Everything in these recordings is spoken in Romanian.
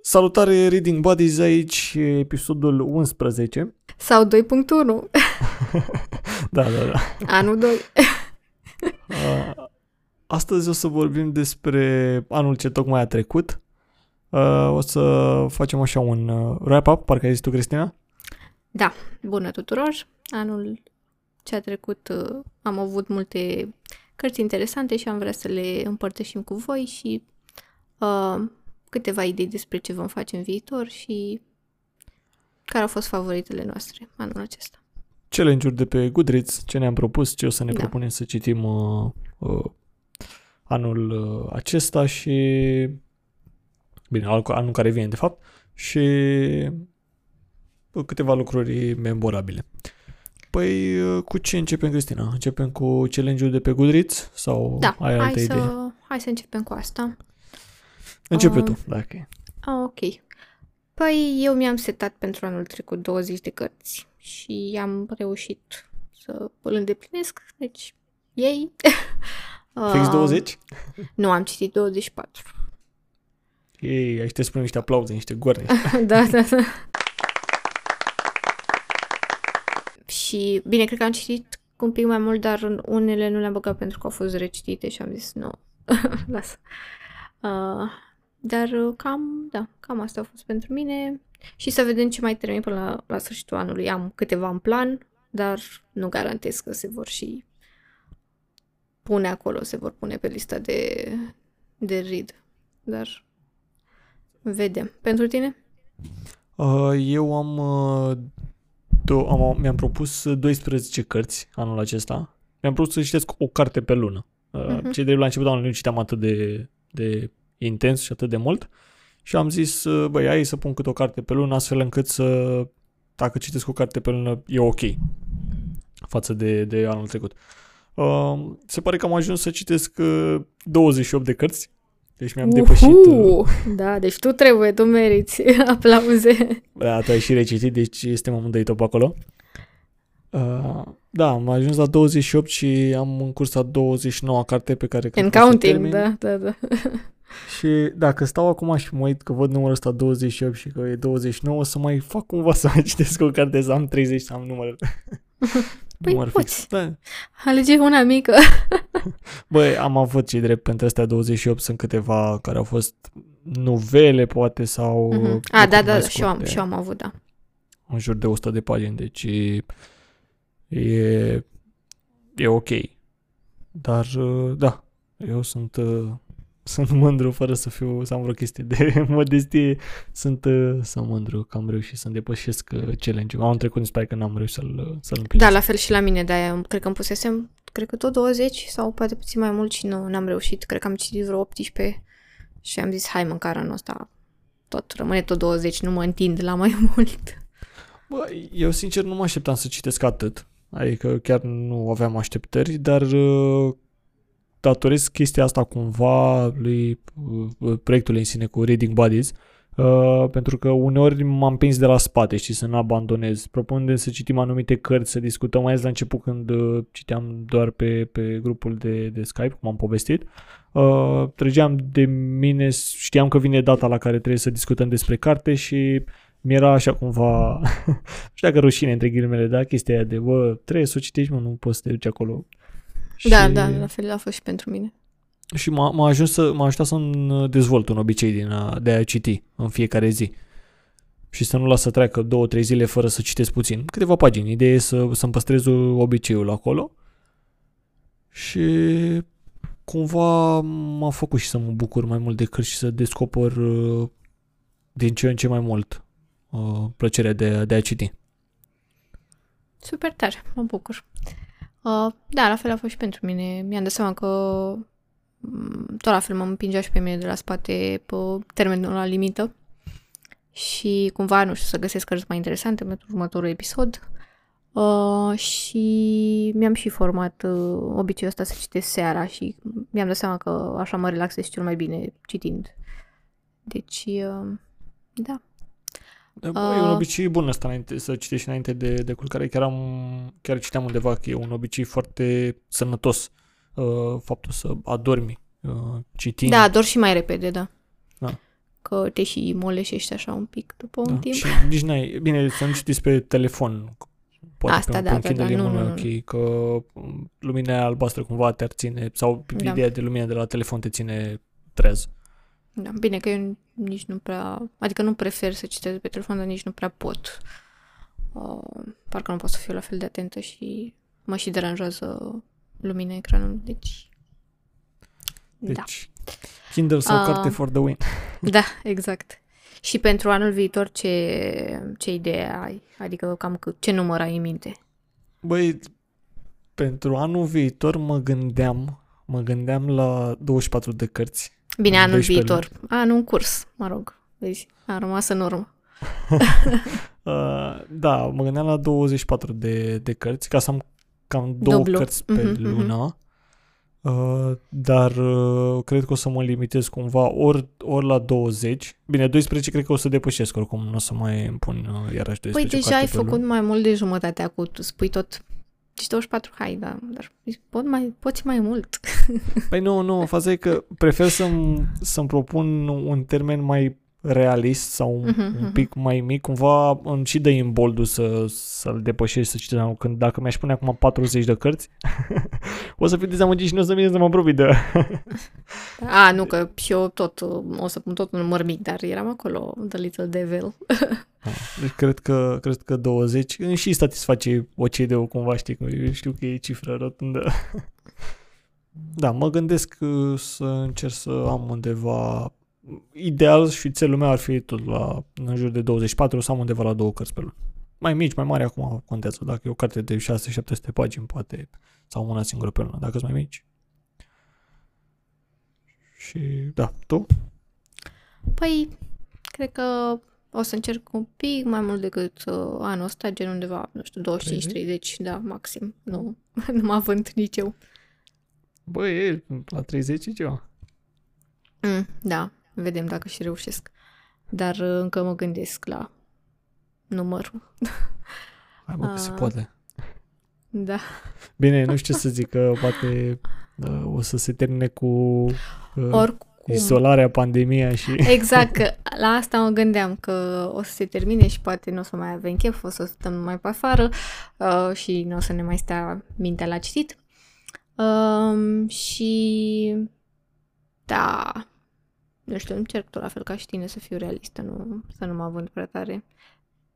Salutare Reading Buddies aici, episodul 11. Sau 2.1. da, da, da. Anul 2. Uh, astăzi o să vorbim despre anul ce tocmai a trecut. Uh, o să facem așa un uh, wrap-up, parcă ai zis tu, Cristina? Da, bună tuturor. Anul ce a trecut am avut multe cărți interesante și am vrea să le împărtășim cu voi și uh, câteva idei despre ce vom face în viitor și care au fost favoritele noastre anul acesta. Challenge-uri de pe Goodreads, ce ne-am propus, ce o să ne da. propunem să citim uh, uh, anul uh, acesta și bine, anul care vine de fapt și uh, câteva lucruri memorabile. Păi uh, cu ce începem, Cristina? Începem cu challenge-ul de pe Goodreads sau da, ai alte hai idei? Să, hai să începem cu asta. Începe uh, tu, dacă uh, Ok. Păi eu mi-am setat pentru anul trecut 20 de cărți și am reușit să îl îndeplinesc, deci ei. Fix 20? nu, am citit 24. Ei, aici te spun niște aplauze, niște goarne. da, da, da. Și, bine, cred că am citit un pic mai mult, dar unele nu le-am băgat pentru că au fost recitite și am zis, nu, lasă. Uh, dar uh, cam, da, cam asta a fost pentru mine. Și să vedem ce mai termin până la, la sfârșitul anului. Am câteva în plan, dar nu garantez că se vor și pune acolo, se vor pune pe lista de, de read. Dar vedem. Pentru tine? Uh, eu am, uh, do- am, mi-am propus 12 cărți anul acesta. Mi-am propus să citesc o carte pe lună. Uh, uh-huh. Cei de la început anului nu citeam atât de, de intens și atât de mult și am zis, băi, hai să pun câte o carte pe lună astfel încât să, dacă citesc o carte pe lună, e ok față de, de anul trecut. Uh, se pare că am ajuns să citesc uh, 28 de cărți, deci mi-am Uhu! depășit... Uh... Da, deci tu trebuie, tu meriți aplauze. Da, tu ai și recitit, deci este amândoi top acolo. Uh, da, am ajuns la 28 și am în curs la 29 carte pe care cred In counting, da, da, da. Și dacă stau acum și mă uit că văd numărul ăsta 28 și că e 29, să mai fac cumva să mai citesc o carte, să am 30, să am număr. Păi număr poți. Fix. Da. Alege una mică. Băi, am avut ce drept pentru astea 28, sunt câteva care au fost novele, poate, sau... Mm-hmm. A, da, da, și eu, am, și eu am avut, da. În jur de 100 de pagini, deci e, e, e ok. Dar, da, eu sunt sunt mândru fără să fiu, să am vreo chestie de modestie, sunt, uh, sunt mândru că am reușit să-mi depășesc uh, challenge-ul. Am trecut în spate că n-am reușit să-l, să-l împlinesc. Da, la fel și la mine, de cred că îmi pusesem, cred că tot 20 sau poate puțin mai mult și nu, n-am reușit. Cred că am citit vreo 18 și am zis, hai măcar anul ăsta tot rămâne tot 20, nu mă întind la mai mult. Bă, eu sincer nu mă așteptam să citesc atât. Adică chiar nu aveam așteptări, dar uh, datorez chestia asta cumva lui uh, proiectului în sine cu Reading Buddies, uh, pentru că uneori m-am împins de la spate și să nu abandonez. Propun să citim anumite cărți, să discutăm, mai ales la început când uh, citeam doar pe, pe grupul de, de Skype, cum am povestit. Uh, trăgeam de mine, știam că vine data la care trebuie să discutăm despre carte și mi-era așa cumva, nu știu dacă rușine între ghilimele, da, chestia aia de, bă, trebuie să o citești, mă, nu poți să te duci acolo da, și... Da, da, la fel a fost și pentru mine. Și m-a, m-a, ajuns să, m-a ajutat să dezvolt un obicei din a, de a citi în fiecare zi. Și să nu las să treacă două, trei zile fără să citesc puțin. Câteva pagini. Ideea e să, să-mi păstrez obiceiul acolo. Și cumva m-a făcut și să mă bucur mai mult de cărți și să descoper uh, din ce în ce mai mult uh, plăcerea de, de a citi. Super tare, mă bucur. Uh, da, la fel a fost și pentru mine. Mi-am dat seama că mm, tot la fel mă împingea și pe mine de la spate pe termenul la limită și cumva, nu știu, să găsesc cărți mai interesante pentru următorul episod. Uh, și mi-am și format uh, obiceiul ăsta să citesc seara și mi-am dat seama că așa mă relaxez cel mai bine citind. Deci, uh, da. Da, bă, e un Uh. obicei bun ăsta înainte, să citești înainte de, de culcare. Chiar, am, chiar citeam undeva că e un obicei foarte sănătos uh, faptul să adormi uh, citind. Da, dor și mai repede, da. Da. Că te și moleșești așa un pic după un Da, timp. Și nici n-ai... Bine, să nu citiți pe telefon. Poate Asta, pe, da, pe un da, Kindle da, e nu, mult mai nu, ok, că um, lumina aia albastră cumva te-ar ține, sau Da. ideea de lumină de la telefon te ține trez. Da, bine că eu nici nu prea, adică nu prefer să citesc pe telefon, dar nici nu prea pot. Uh, parcă nu pot să fiu la fel de atentă și mă și deranjează lumina ecranului, deci... da. Deci, Kindle sau Ah. carte for the win. Da, exact. Și pentru anul viitor ce, ce idee ai? Adică cam cât, ce număr ai în minte? Băi, pentru anul viitor mă gândeam, mă gândeam la 24 de cărți. Bine, În anul 12 viitor. Anul în curs, mă rog. Vezi, a rămas în urmă. Uh, da, mă gândeam la 24 de, de cărți, ca să am cam două Dublu. cărți pe Mhm, mhm. lună. Uh, dar uh, cred că o să mă limitez cumva ori, ori la 20. Bine, 12 cred că o să depășesc oricum, nu o să mai îmi pun uh, iarăși 12 Păi deja carte ai pe făcut lună. mai mult de jumătate acum, tu spui tot și 24, hai, da, dar pot mai, poți mai mult. Păi nu, nu, faza e că prefer să-mi, să-mi propun un termen mai realist sau un, Mhm, un mhm. pic mai mic, cumva îmi și dă imboldul să, să-l depășești, să citesc. Când dacă mi-aș pune acum 40 de cărți, o să fiu dezamăgit și nu o să vine să mă apropii de... A, nu, că și eu tot, uh, o să pun tot un număr mic, dar eram acolo, The Little Devil. Deci cred că, cred că 20 îmi și satisface OCD-ul cumva, știi, că eu știu că e cifră rotundă. Da, mă gândesc uh, să încerc să am undeva ideal și țelul meu ar fi tot la în jur de 24 să am undeva la două cărți pe lună. Mai mici, mai mari acum contează. Dacă e o carte de 6-700 pagini, poate, sau una singură pe lună, dacă sunt mai mici. Și da, tu? Păi, cred că o să încerc un pic mai mult decât uh, anul ăsta, gen undeva, nu știu, 25-30, da, maxim. Nu, nu mă avânt nici eu. Băi, e, la 30 e ceva. Mm, da, vedem dacă și reușesc. Dar uh, încă mă gândesc la numărul. Hai mă, că se Ah. poate. Da. Bine, nu știu ce să zic, că poate uh, o să se termine cu uh, Oricum. izolarea, pandemia și... Exact, că la asta mă gândeam, că o să se termine și poate nu o să mai avem chef, o să stăm numai pe afară uh, și nu o să ne mai stea mintea la citit. Um, și da, nu știu, încerc tot la fel ca și tine să fiu realistă, nu, să nu mă având prea tare.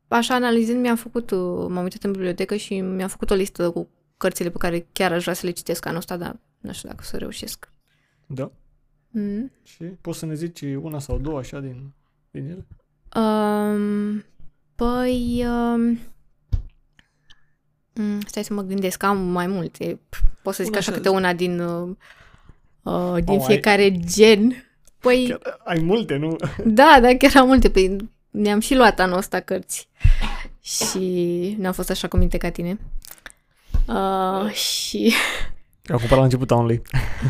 Așa, analizând, mi-am făcut, uh, m-am uitat în bibliotecă și mi-am făcut o listă cu cărțile pe care chiar aș vrea să le citesc anul ăsta, dar nu știu dacă o să reușesc. Da? Mm. Și poți să ne zici una sau două așa din, din ele? Um, păi, um, mm, stai să mă gândesc, am mai multe. Pot să zic Una așa așa- câte una din, uh, uh, din Mamă, ai- fiecare gen. Păi, Chiar ai multe, nu? da, da, chiar am multe. Păi, ne-am și luat anul ăsta cărți. Și n-am fost așa cu minte ca tine. Uh, și Am cumpărat la început anului.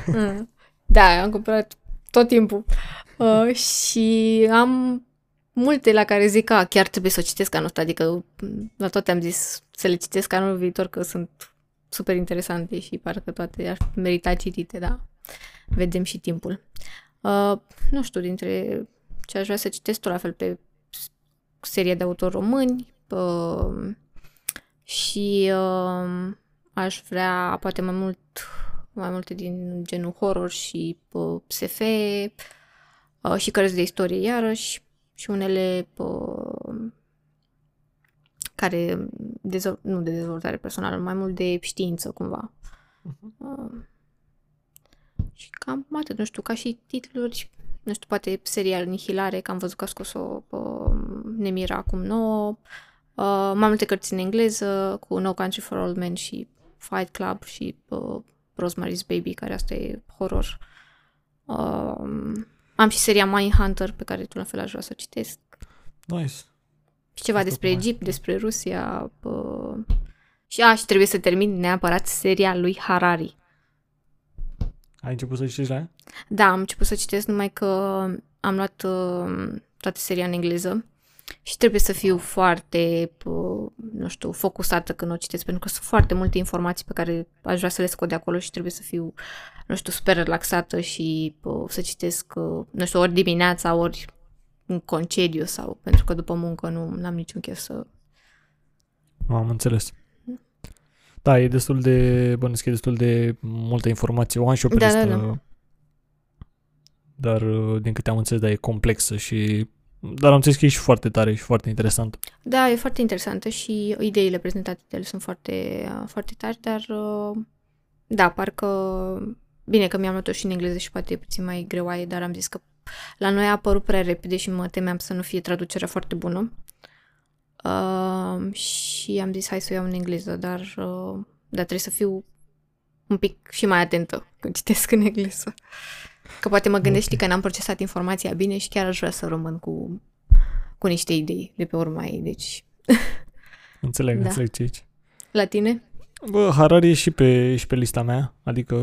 Mm. Da, am cumpărat tot timpul. Uh, și am multe la care zic că chiar trebuie să o citesc anul ăsta, adică m, la toate am zis să le citesc anul viitor că sunt super interesante și parcă toate ar merita citite, da. Vedem și timpul. Uh, nu știu, dintre ce aș vrea să citesc tot la fel pe s- seria de autori români uh, și uh, aș vrea poate mai mult mai multe din genul horror și uh, SF uh, și cărți de istorie iarăși și unele uh, care dezvol- nu de dezvoltare personală, mai mult de știință cumva. Uh, și cam atât, nu știu, ca și titluri, nu știu, poate serial Nihilare, că am văzut că a scos-o uh, Nemira acum nouă, uh, mai multe cărți în engleză, cu No Country for Old Men și Fight Club și uh, Rosemary's Baby, care asta e horror. Um, am și seria Mindhunter, pe care tu la fel aș vrea să o citesc. Nice. Și ceva Asta despre cum Egipt, despre Rusia. Uh, și, a, și trebuie să termin neapărat seria lui Harari. Ai început să citești la ea? Da, am început să citesc numai că am luat uh, toată seria în engleză Și trebuie să fiu foarte, p- nu știu, focusată când o citesc, pentru că sunt foarte multe informații pe care aș vrea să le scot de acolo și trebuie să fiu, nu știu, super relaxată și p- să citesc, uh, nu știu, ori dimineața, ori în concediu sau pentru că după muncă nu am niciun chef să... Am înțeles. Da, e destul de, bănuiesc că e destul de multă informație. O am și eu pe Da, listă, da, da. dar uh, din câte am înțeles, da, e complexă și... Dar am înțeles că e și foarte tare și foarte interesant. Da, e foarte interesantă și ideile prezentate de el sunt foarte, uh, foarte tari, dar uh, da, parcă bine că mi-am luat-o și în engleză și poate e puțin mai greoaie, dar am zis că la noi a apărut prea repede și mă temeam să nu fie traducerea foarte bună. Uh, și am zis hai să o iau în engleză, dar, uh, dar trebuie să fiu un pic și mai atentă când citesc în engleză. Că poate mă gândesc Ok. okay. că n-am procesat informația bine și chiar aș vrea să rămân cu, cu niște idei de pe urma ei. Deci, Înțeleg, Da. înțeleg ce aici. la tine? Bă, Harari e și pe, și pe lista mea, adică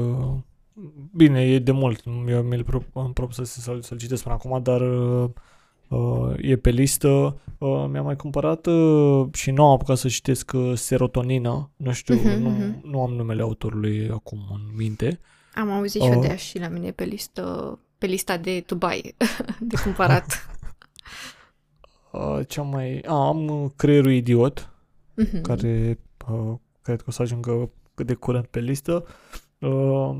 bine, e de mult, eu mi-l pro, am propus să, să, să-l citesc până acum, dar uh, uh, e pe listă. Uh, mi-am mai cumpărat uh, și nu am apucat să citesc uh, Serotonină, nu știu, Mhm, nu, mhm. nu am numele autorului acum în minte. Am auzit și eu Uh. de ea și la mine pe listă, pe lista de Dubai, de cumpărat. Uh, ce am mai... A, am uh, Creierul Idiot, Mhm. care uh, cred că o să ajungă cât de curând pe listă. Uh,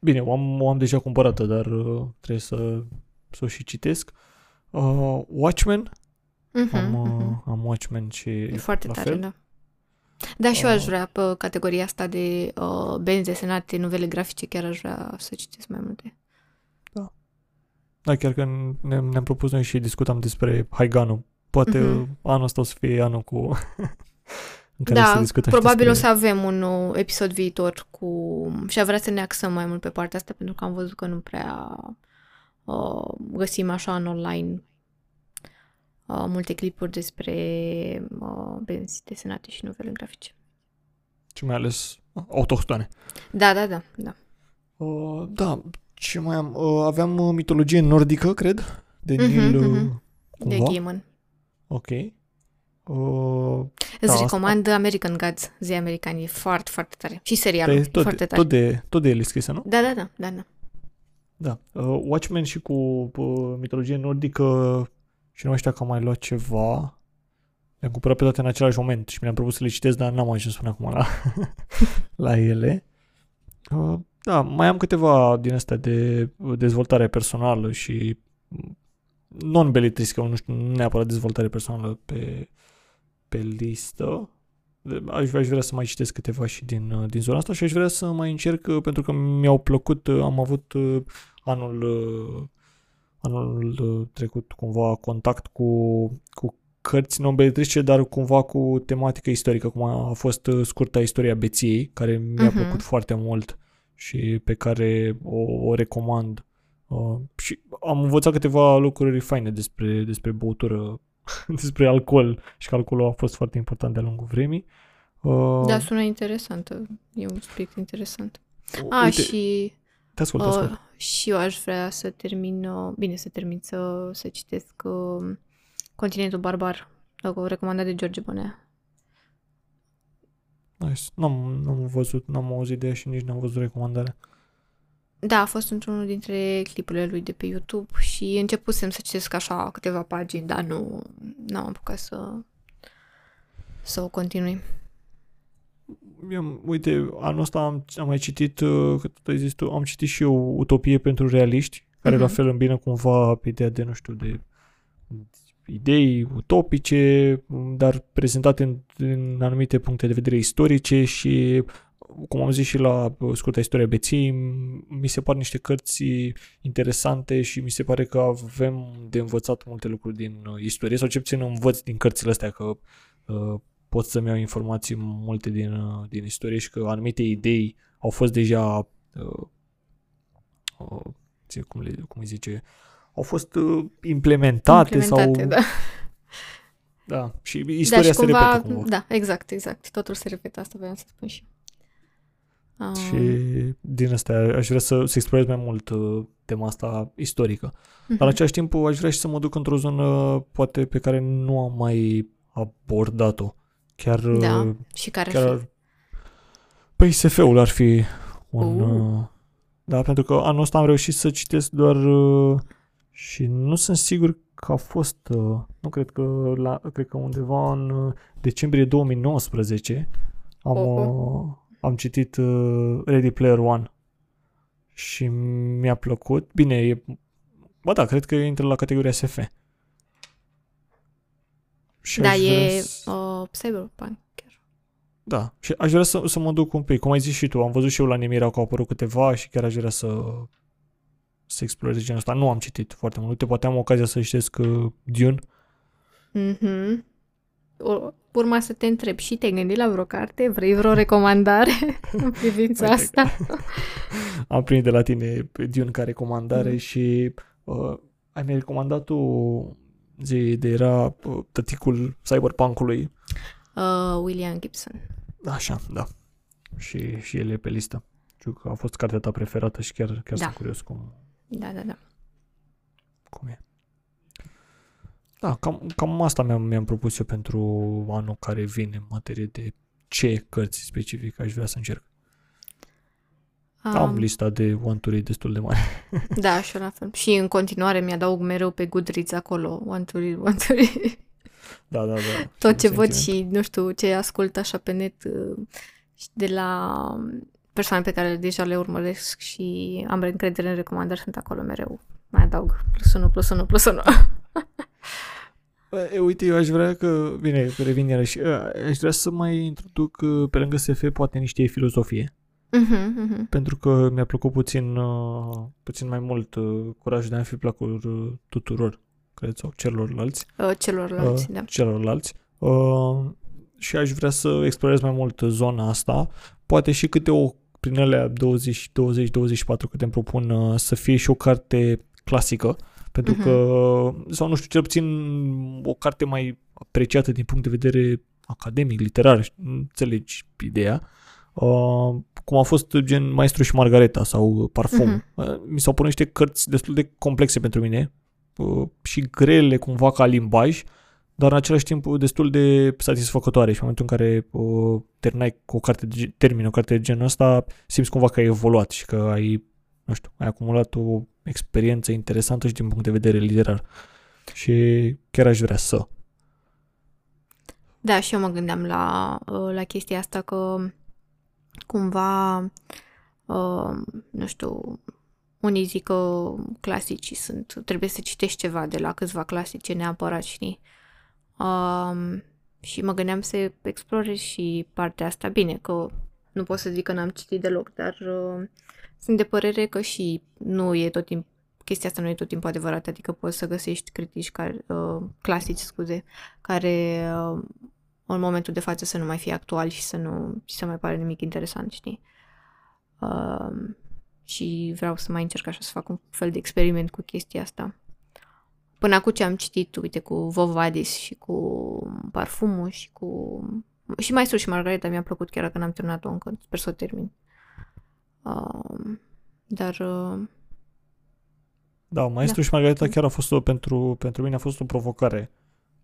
bine, o am, o am deja cumpărată, dar uh, trebuie să, să o și citesc. Uh, Watchmen, Mhm, am, uh, mhm. am Watchmen și E foarte la tare, fel. da. Da, și eu aș Uh. vrea pe categoria asta de uh, benzi desenate, novele grafice, chiar aș vrea să citesc mai multe. Da, chiar că ne, ne-am propus noi și discutam despre Haiganu. Poate Mhm. uh, anul ăsta o să fie anul cu... în care să Da, discutăm și probabil o despre... să avem un uh, episod viitor cu... și a vrea să ne axăm mai mult pe partea asta, pentru că am văzut că nu prea uh, găsim așa în online uh, multe clipuri despre uh, benzi desenate și novele grafice. Și mai ales uh, autohtone. Da, da, da, da. Uh, da, ce mai am? Uh, aveam uh, mitologie nordică, cred, de Mhm, Neil uh, mhm. De cumva. Gaiman. Ok. Uh, Îți asta- recomand American Gods, zi american, e foarte, foarte tare. Și serialul, de, e tot, foarte de, tare. tot, de, tot de el e scrisă, nu? Da, da, da, da, da. Da. Uh, Watchmen și cu uh, mitologie nordică și nu mai știu dacă am mai luat ceva. Le-am cumpărat pe toate în același moment și mi-am propus să le citesc, dar n-am ajuns până acum la, la ele. Uh, da, mai am câteva din astea de dezvoltare personală și non-beletristică, nu știu, nu neapărat dezvoltare personală pe, pe listă. De- Aș, aș vrea să mai citesc câteva și din, uh, din zona asta și aș vrea să mai încerc, uh, pentru că mi-au plăcut, uh, am avut uh, anul, uh, anul uh, trecut cumva contact cu, cu cărți non-beletristice, dar cumva cu tematică istorică, cum a, a fost uh, scurta istoria beției, care mi-a Mhm. plăcut foarte mult și pe care o, o recomand. Uh, și am învățat câteva lucruri faine despre, despre băutură, despre alcool și că alcoolul a fost foarte important de-a lungul vremii. Uh, Da, sună interesantă. E un subiect interesant. A, uite, și, te ascult, te ascult. uh, și eu aș vrea să termin, uh, bine, să termin să, să citesc uh, Continentul Barbar, dacă o recomandat de George Bonea. Nice. N-am, n-am văzut, n-am auzit de ea și nici n-am văzut recomandarea. Da, a fost într-unul dintre clipurile lui de pe YouTube și începusem să citesc așa câteva pagini, dar nu n-am apucat să, să o continui. Eu, uite, anul ăsta am, am mai citit, uh, cât ai zis tu, am citit și eu Utopie pentru realiști, care Mhm. la fel îmbină cumva pe ideea de, nu știu, de idei utopice, dar prezentate în, în anumite puncte de vedere istorice și, cum am zis și la uh, scurta istoria beției, m- mi se par niște cărți interesante și mi se pare că avem de învățat multe lucruri din uh, istorie, sau ce puțin învăț din cărțile astea, că uh, pot să-mi iau informații multe din, uh, din istorie și că anumite idei au fost deja uh, uh, ție, cum, le, cum îi zice, au fost uh, implementate, Implementate, sau... da. Da, și Da, istoria și se cumva, repetă cumva. da, exact, exact. Totul se repetă, asta voiam să spun și. eu. Uh, Și din asta aș vrea să, să explorez mai mult uh, tema asta istorică. mhm. Dar în același timp aș vrea și să mă duc într-o zonă poate pe care nu am mai abordat-o. Chiar, Da. uh, Și care chiar ar fi? ar... Păi SF-ul ar fi un... Uh. Uh, da, pentru că anul ăsta am reușit să citesc doar uh, și nu sunt sigur că a fost, uh, nu cred că, la, cred că undeva în uh, decembrie 2019 am, Oho. Uh, am citit uh, Ready Player One și mi-a plăcut. Bine, e, bă da, cred că intră la categoria SF. Și Da, aș vrea e să- uh, Cyberpunk. chiar. da, și aș vrea să, să mă duc un pic. Cum ai zis și tu, am văzut și eu la Nemira că au apărut câteva și chiar aș vrea să să explorez genul ăsta. Nu am citit foarte mult. Uite, poate am ocazia să citesc uh, Dune. Mhm. Ur- Urma să te întreb și te-ai gândit la vreo carte? Vrei vreo recomandare în privința Uite că- asta? Am primit de la tine pe Dune ca recomandare Mhm. și uh, ai mi recomandat tu zi de era uh, tăticul cyberpunk-ului. Uh, William Gibson. Așa, da. Și, și el e pe listă. Știu că a fost cartea ta preferată și chiar, chiar Da. sunt curios cum, Da, da, da. cum e. Da, cam, cam asta mi-am, mi-am propus eu pentru anul care vine în materie de ce cărți specific aș vrea să încerc. Um, Am lista de one to read destul de mare. Da, și la fel. Și în continuare mi-adaug mereu pe Goodreads acolo, one to read, one to read. Da, da, da. Tot ce văd și, nu știu, ce ascult așa pe net uh, de la um, persoane pe care deja le urmăresc și am încredere în recomandări, sunt acolo mereu. Mai adaug plus 1, plus 1, plus 1. uite, eu aș vrea că, bine, revin iarăși, uh, aș vrea să mai introduc uh, pe lângă SF poate niște filozofie, Mhm, mhm. pentru că mi-a plăcut puțin, uh, puțin mai mult uh, curajul de a fi placul uh, tuturor, cred, sau celorlalți. Uh, Celorlalți, uh, da. celorlalți. Uh, și aș vrea să explorez mai mult zona asta. Poate și câte o, prin alea 20-20-24 câte îmi propun uh, să fie și o carte clasică, pentru Mhm. că, sau nu știu, cel puțin o carte mai apreciată din punct de vedere academic, literar, înțelegi ideea. Uh, cum a fost gen Maestru și Margareta sau Parfum. Mhm. Uh, mi s-au părut niște cărți destul de complexe pentru mine uh, și grele cumva ca limbaj, dar în același timp destul de satisfăcătoare și în momentul în care uh, terminai cu o carte de, ge- termini o carte de genul ăsta, simți cumva că ai evoluat și că ai, nu știu, ai acumulat o experiență interesantă și din punct de vedere literar. Și chiar aș vrea să. Da, și eu mă gândeam la, uh, la chestia asta că cumva, uh, nu știu, unii zic că clasicii sunt, trebuie să citești ceva de la câțiva clasice neapărat, știi? Um, și mă gândeam să explorez și partea asta. Bine, că nu pot să zic că n-am citit deloc, dar uh, sunt de părere că și nu e tot timpul chestia asta nu e tot timpul adevărat, adică poți să găsești critici care, uh, clasici, scuze, care uh, în momentul de față să nu mai fie actual și să nu și să mai pare nimic interesant, știi? Uh, și vreau să mai încerc așa să fac un fel de experiment cu chestia asta. Până acum ce am citit, uite, cu Vovadis și cu Parfumul și cu... Și Maestru și Margareta mi-a plăcut chiar dacă n-am terminat-o încă, sper să o termin. Uh, dar... Uh, Da, Maestru Da. și Margareta chiar a fost o, pentru, pentru mine a fost o provocare.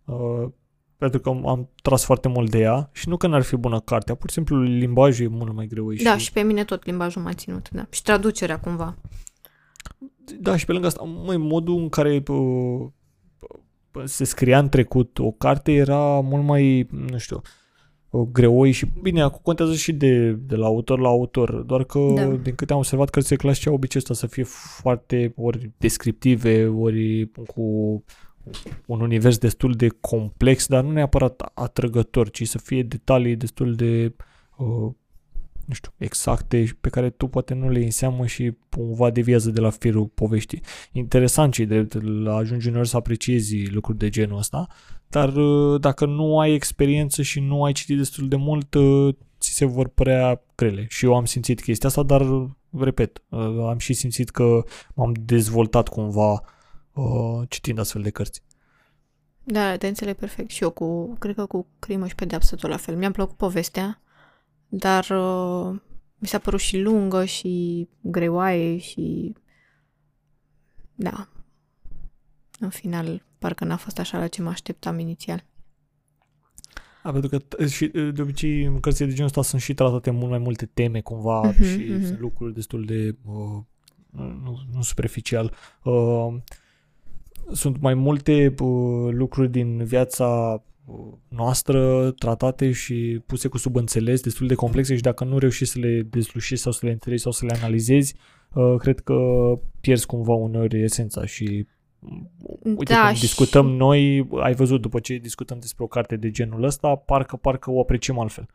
Uh, pentru că am, am tras foarte mult de ea și nu că n-ar fi bună cartea, pur și simplu limbajul e mult mai greu. da, și pe mine tot limbajul m-a ținut, da. Și traducerea cumva. Da, și pe lângă asta, măi, modul în care uh, se scria în trecut o carte era mult mai, nu știu, uh, greoi și, bine, acum contează și de, de la autor la autor, doar că, Da. din câte am observat, cărțile clasice au obiceiul ăsta să fie foarte ori descriptive, ori cu un univers destul de complex, dar nu neapărat atrăgător, ci să fie detalii destul de uh, nu știu, exacte și pe care tu poate nu le înseamnă și cumva deviază de la firul poveștii. Interesant și de la ajungi uneori să apreciezi lucruri de genul ăsta, dar uh, dacă nu ai experiență și nu ai citit destul de mult, uh, ți se vor părea grele. Și eu am simțit chestia asta, dar, uh, repet, uh, am și simțit că m-am dezvoltat cumva uh, citind astfel de cărți. Da, te înțeleg perfect. Și eu cu, cred că cu crimă și pedeapsă tot la fel. Mi-a plăcut povestea, dar uh, mi s-a părut și lungă și greoaie și da. În final, parcă n-a fost așa la ce mă așteptam inițial. A, pentru că și, de obicei în cărțile de genul ăsta sunt și tratate mult mai multe teme cumva Mhm, și mhm. sunt lucruri destul de uh, nu, nu superficial. Uh, sunt mai multe uh, lucruri din viața uh, noastră tratate și puse cu subînțeles, destul de complexe și dacă nu reușești să le dezlușești sau să le înțelegi sau să le analizezi, uh, cred că pierzi cumva uneori esența și Uite, da, când și- discutăm noi, ai văzut după ce discutăm despre o carte de genul ăsta, parcă, parcă o apreciem altfel.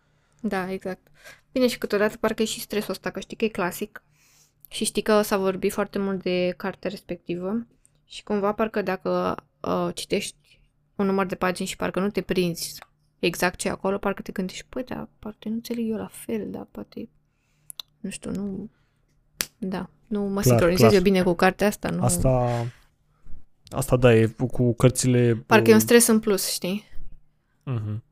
Da, exact. Bine, și câteodată parcă e și stresul ăsta, că știi că e clasic și știi că s-a vorbit foarte mult de cartea respectivă și cumva parcă dacă uh, citești un număr de pagini și parcă nu te prinzi exact ce e acolo, parcă te gândești, păi, dar poate nu înțeleg eu la fel, dar poate, nu știu, nu, da, nu mă Clar, sincronizez clar. eu bine cu cartea asta, nu. Asta, asta da, e cu cărțile... Parcă e un stres în plus, știi? Mhm.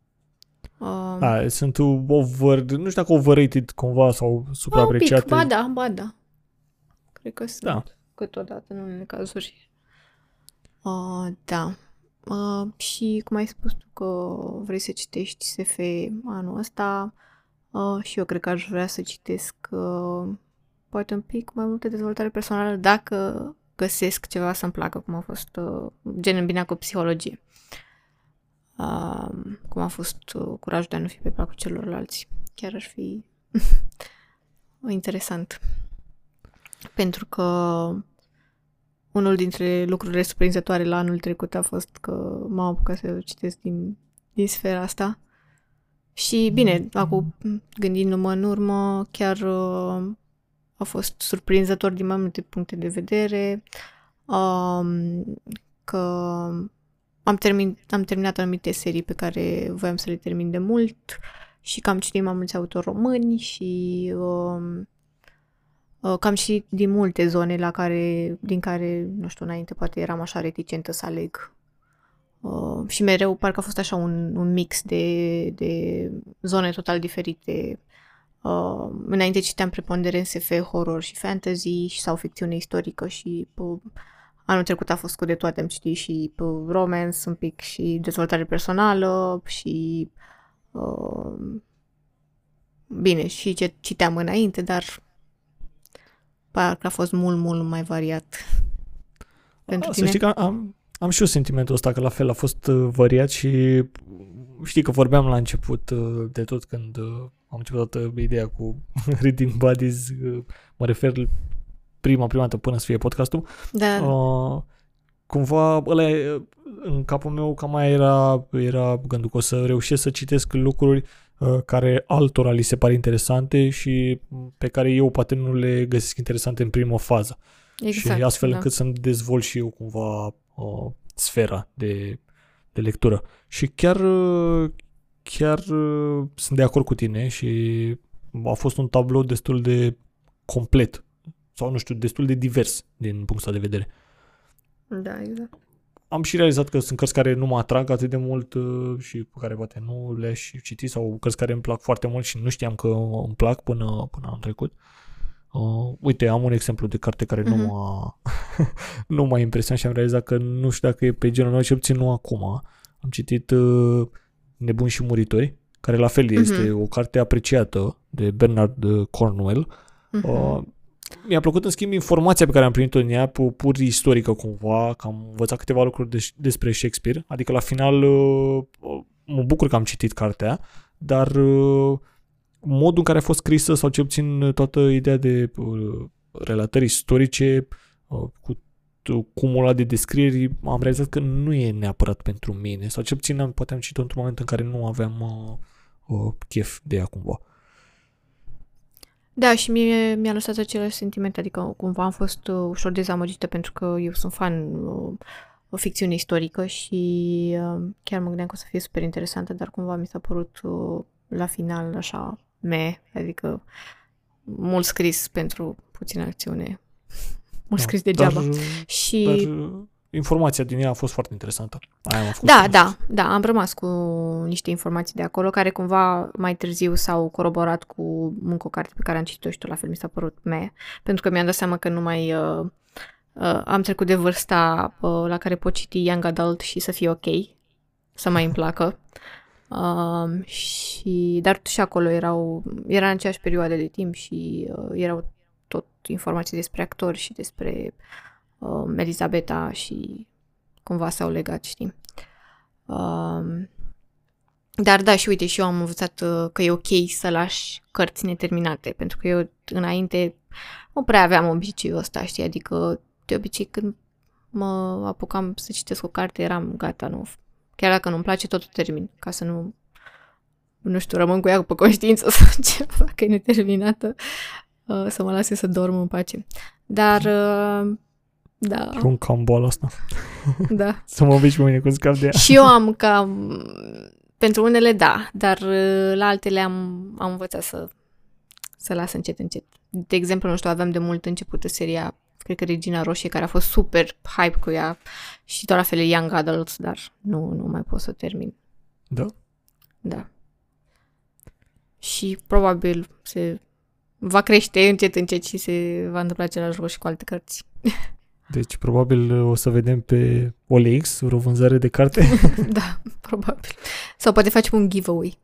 Uh, Da, sunt over, nu știu dacă overrated cumva sau un pic, supraapreciate. ba da, ba da. Cred că sunt. Da. câteodată în unele cazuri. Uh, da. Uh, și cum ai spus tu că vrei să citești SF anul ăsta, uh, și eu cred că aș vrea să citesc uh, poate un pic mai multe dezvoltare personală dacă găsesc ceva să-mi placă, cum a fost uh, gen îmbinat cu psihologie. Uh, cum a fost uh, curajul de a nu fi pe placul celorlalți. Chiar ar fi interesant. Pentru că unul dintre lucrurile surprinzătoare la anul trecut a fost că m-am apucat să citesc din, din sfera asta. Și bine, acum gândindu-mă în urmă, chiar uh, a fost surprinzător din mai multe puncte de vedere. Um, că am, termin, am terminat anumite serii pe care voiam să le termin de mult și că am citit mai mulți autori români și um, uh, cam și din multe zone la care, din care, nu știu, înainte poate eram așa reticentă să aleg. Uh, și mereu parcă a fost așa un, un mix de, de zone total diferite. Uh, înainte citeam preponderent SF, horror și fantasy și sau ficțiune istorică și uh, anul trecut a fost cu de toate, am citit și uh, romance un pic și dezvoltare personală și uh, bine, și ce citeam înainte, dar parcă a fost mult, mult mai variat pentru A, tine. Să știi că am, am și eu sentimentul ăsta că la fel a fost uh, variat și știi că vorbeam la început uh, de tot când uh, am început toată ideea cu Reading Buddies, uh, mă refer prima, prima dată până să fie podcastul, Da, Uh, cumva ăla e, în capul meu cam mai era, era gândul că o să reușesc să citesc lucruri uh, care altora li se par interesante și pe care eu poate nu le găsesc interesante în primă fază. exact. și astfel da. încât să-mi dezvolt și eu cumva uh, sfera de, de lectură. Și chiar, uh, chiar uh, sunt de acord cu tine și a fost un tablou destul de complet sau nu știu, destul de divers din punctul ăsta de vedere. Da, exact. Am și realizat că sunt cărți care nu mă atrag atât de mult uh, și pe care poate nu le-aș citi sau cărți care îmi plac foarte mult și nu știam că îmi plac până, până anul trecut. Uh, uite, am un exemplu de carte care Mhm. nu m-a nu m-a impresionat și am realizat că nu știu dacă e pe genul meu, cel puțin nu acum. Am citit uh, Nebuni și Muritori, care la fel este Mhm. o carte apreciată de Bernard uh, Cornwell. Mhm. Uh, mi-a plăcut, în schimb, informația pe care am primit-o în ea, pu- pur istorică cumva, că am învățat câteva lucruri de- despre Shakespeare, adică la final uh, mă bucur că am citit cartea, dar uh, modul în care a fost scrisă, sau cel puțin toată ideea de uh, relatări istorice, uh, cu t- cumul de descrieri, am realizat că nu e neapărat pentru mine, sau cel puțin am, poate am citit într-un moment în care nu aveam uh, uh, chef de ea cumva. Da, și mie mi-a lăsat același sentiment, adică cumva am fost uh, ușor dezamăgită pentru că eu sunt fan uh, o ficțiune istorică și uh, chiar mă gândeam că o să fie super interesantă, dar cumva mi s-a părut uh, la final așa me, adică mult scris pentru puțină acțiune, mult scris degeaba. Dar, și dar uh, informația din ea a fost foarte interesantă. Aia m-a făcut Da, să- da, da, am rămas cu niște informații de acolo care cumva mai târziu s-au coroborat cu încă o carte pe care am citit-o și tot la fel mi s-a părut mea, pentru că mi-am dat seama că nu mai uh, uh, am trecut de vârsta uh, la care pot citi young adult și să fie ok, să mai îmi placă. Um, și, dar și acolo erau, era în aceeași perioadă de timp și uh, erau tot informații despre actori și despre uh, Elizabeta și cumva s-au legat, știi? Um, dar da, și uite, și eu am învățat uh, că e ok să lași cărți neterminate, pentru că eu înainte nu prea aveam obiceiul ăsta, știi? Adică de obicei când mă apucam să citesc o carte eram gata, nu. Chiar dacă nu-mi place, tot o termin, ca să nu nu știu, rămân cu ea pe conștiință sau ceva, dacă e neterminată, uh, să mă lase să dorm în pace. Dar, uh, da, Și un cam boală asta. da. Să mă înveți pe mine cu scap de ea. Și eu am cam... Pentru unele, da, dar uh, la altele am, am învățat să, să las încet, încet. De exemplu, nu știu, aveam de mult începută seria, cred că Regina Roșie, care a fost super hype cu ea și tot la fel Young Adults, dar nu, nu mai pot să o termin. Da? Da. Și probabil se va crește încet, încet și se va întâmpla același lucru și cu alte cărți. Deci probabil o să vedem pe OLX o vânzare de carte. da, probabil. Sau poate facem un giveaway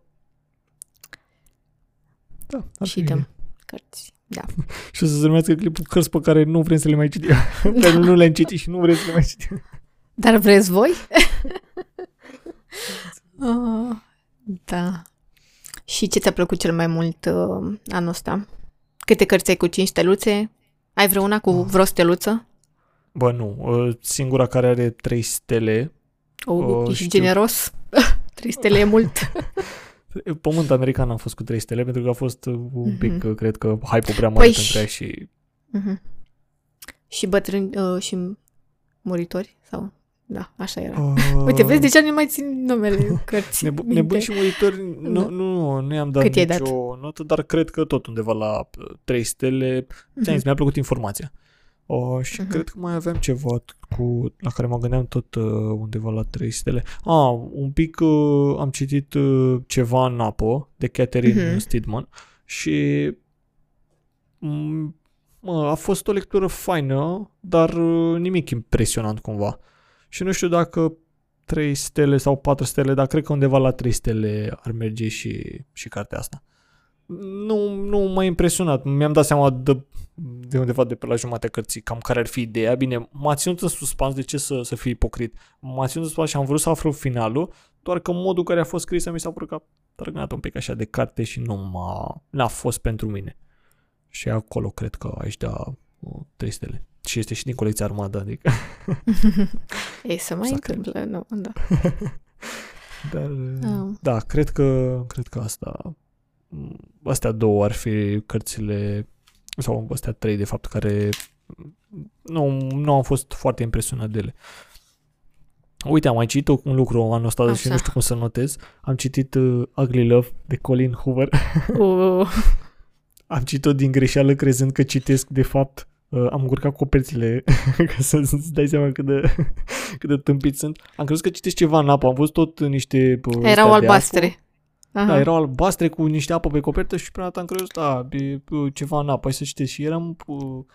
Da, ar și fi dăm cărți. Da. Și o să se numească clipul cărți pe care nu vrem să le mai citim. Pentru că nu le-am citit și nu vrem să le mai citim. Dar vreți voi? oh, da. Și ce ți-a plăcut cel mai mult uh, anul ăsta? Câte cărți ai cu 5 steluțe? Ai vreuna cu Ah. vreo steluță? Bă, nu. uh, Singura care are trei stele. Oh, Oh, ești știu. generos? 3 stele e mult. Pământ american am fost cu trei stele pentru că a fost uh, un pic, Mhm. uh, cred că, hype-ul prea mare Păi pentru și- ea și... Mhm. Și bătrâni uh, și muritori? Sau? Da, așa era. Uh, Uite, vezi, deja nu mai țin numele cărții. Nebu- minte. nebuni și muritori, nu, Da. nu, nu, nu i-am dat Cât i-ai nicio notă, dar cred că tot undeva la uh, trei stele. Mhm. Ți-am zis, mi-a plăcut informația. Uh, și Mhm. cred că mai aveam ceva cu, la care mă gândeam tot uh, undeva la 3 stele. Ah, un pic uh, am citit uh, ceva în apă de Catherine Mhm. Steedman și mm, mă, a fost o lectură faină, dar uh, nimic impresionant cumva. Și nu știu dacă 3 stele sau 4 stele, dar cred că undeva la 3 stele ar merge și, și cartea asta. Nu, nu m-a impresionat. Mi-am dat seama de, de undeva de pe la jumătatea cărții cam care ar fi ideea. Bine, m-a ținut în suspans, de ce să, să fie ipocrit? M-a ținut în suspans și am vrut să aflu finalul, doar că modul în care a fost scrisă mi s-a părut că a trăgnat un pic așa de carte și nu m-a, n-a fost pentru mine. Și acolo cred că aș da uh, 3 stele. Și este și din colecția Armada, adică. Ei, să mai Sacre. întâmplă, nu, da. Dar, Ah. da, cred că, cred că asta, m, astea două ar fi cărțile, sau astea trei, de fapt, care nu, nu am fost foarte impresionat de ele. Uite, am mai citit un lucru anul ăsta și Așa. nu știu cum să notez. Am citit uh, Ugly Love de Colin Hoover. Uh, Am citit-o din greșeală crezând că citesc, de fapt, uh, am încurcat coperțile ca să-ți dai seama cât de, cât de tâmpit sunt. Am crezut că citesc ceva în apă, am văzut tot niște... uh, astea erau de albastre. apă. Aha. Da, erau albastre cu niște apă pe copertă și prima dată am crezut, da, e uh, ceva în apă, hai să citesc. Și eram, uh,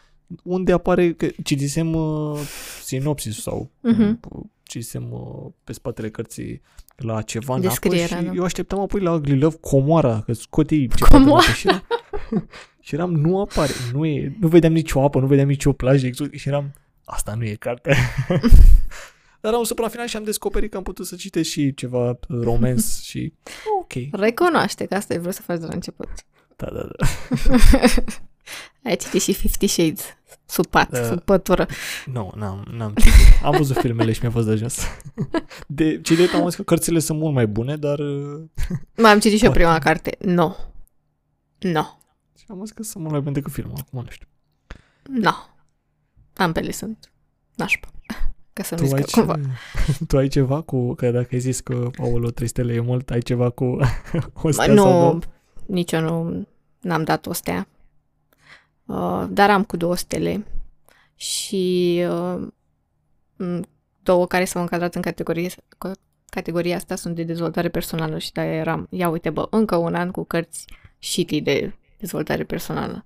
unde apare, că citisem uh, sinopsis sau Mhm. uh, citisem uh, pe spatele cărții la ceva în Descrierea, apă și da. eu așteptam apoi la Ugly Love comoara, că scot ei ceva din Comoara? apă și eram, și eram, nu apare, nu, e, nu vedeam nicio apă, nu vedeam nicio plajă exotică și eram, asta nu e cartea. Dar am până la final și am descoperit că am putut să citesc și ceva uh, romans și ok. Recunoaște că asta ai vrut să faci de la început. Da, da, da. Ai citit și Fifty Shades. Sub pat, Da. sub pătură. Nu, n-am, n-am citit. Am văzut filmele și mi-a fost de ajuns. De citit am zis că cărțile sunt mult mai bune, dar uh, Mai am citit și eu Poate. prima carte. No. No. și am zis că sunt mult mai bune decât filmul. Acum nu știu. No. Ambele sunt nașpa. Ca să nu Tu zic ai, că cumva. ce, tu ai ceva cu, că dacă ai zis că aolo, 3 stele e mult, ai ceva cu o Mă, stea sau două? nu, nici eu nu n-am dat o stea. Uh, dar am cu două stele. Și uh, m, două care s-au încadrat în categorie, categoria asta sunt de dezvoltare personală și de eram, ia uite bă, încă un an cu cărți shitty de dezvoltare personală.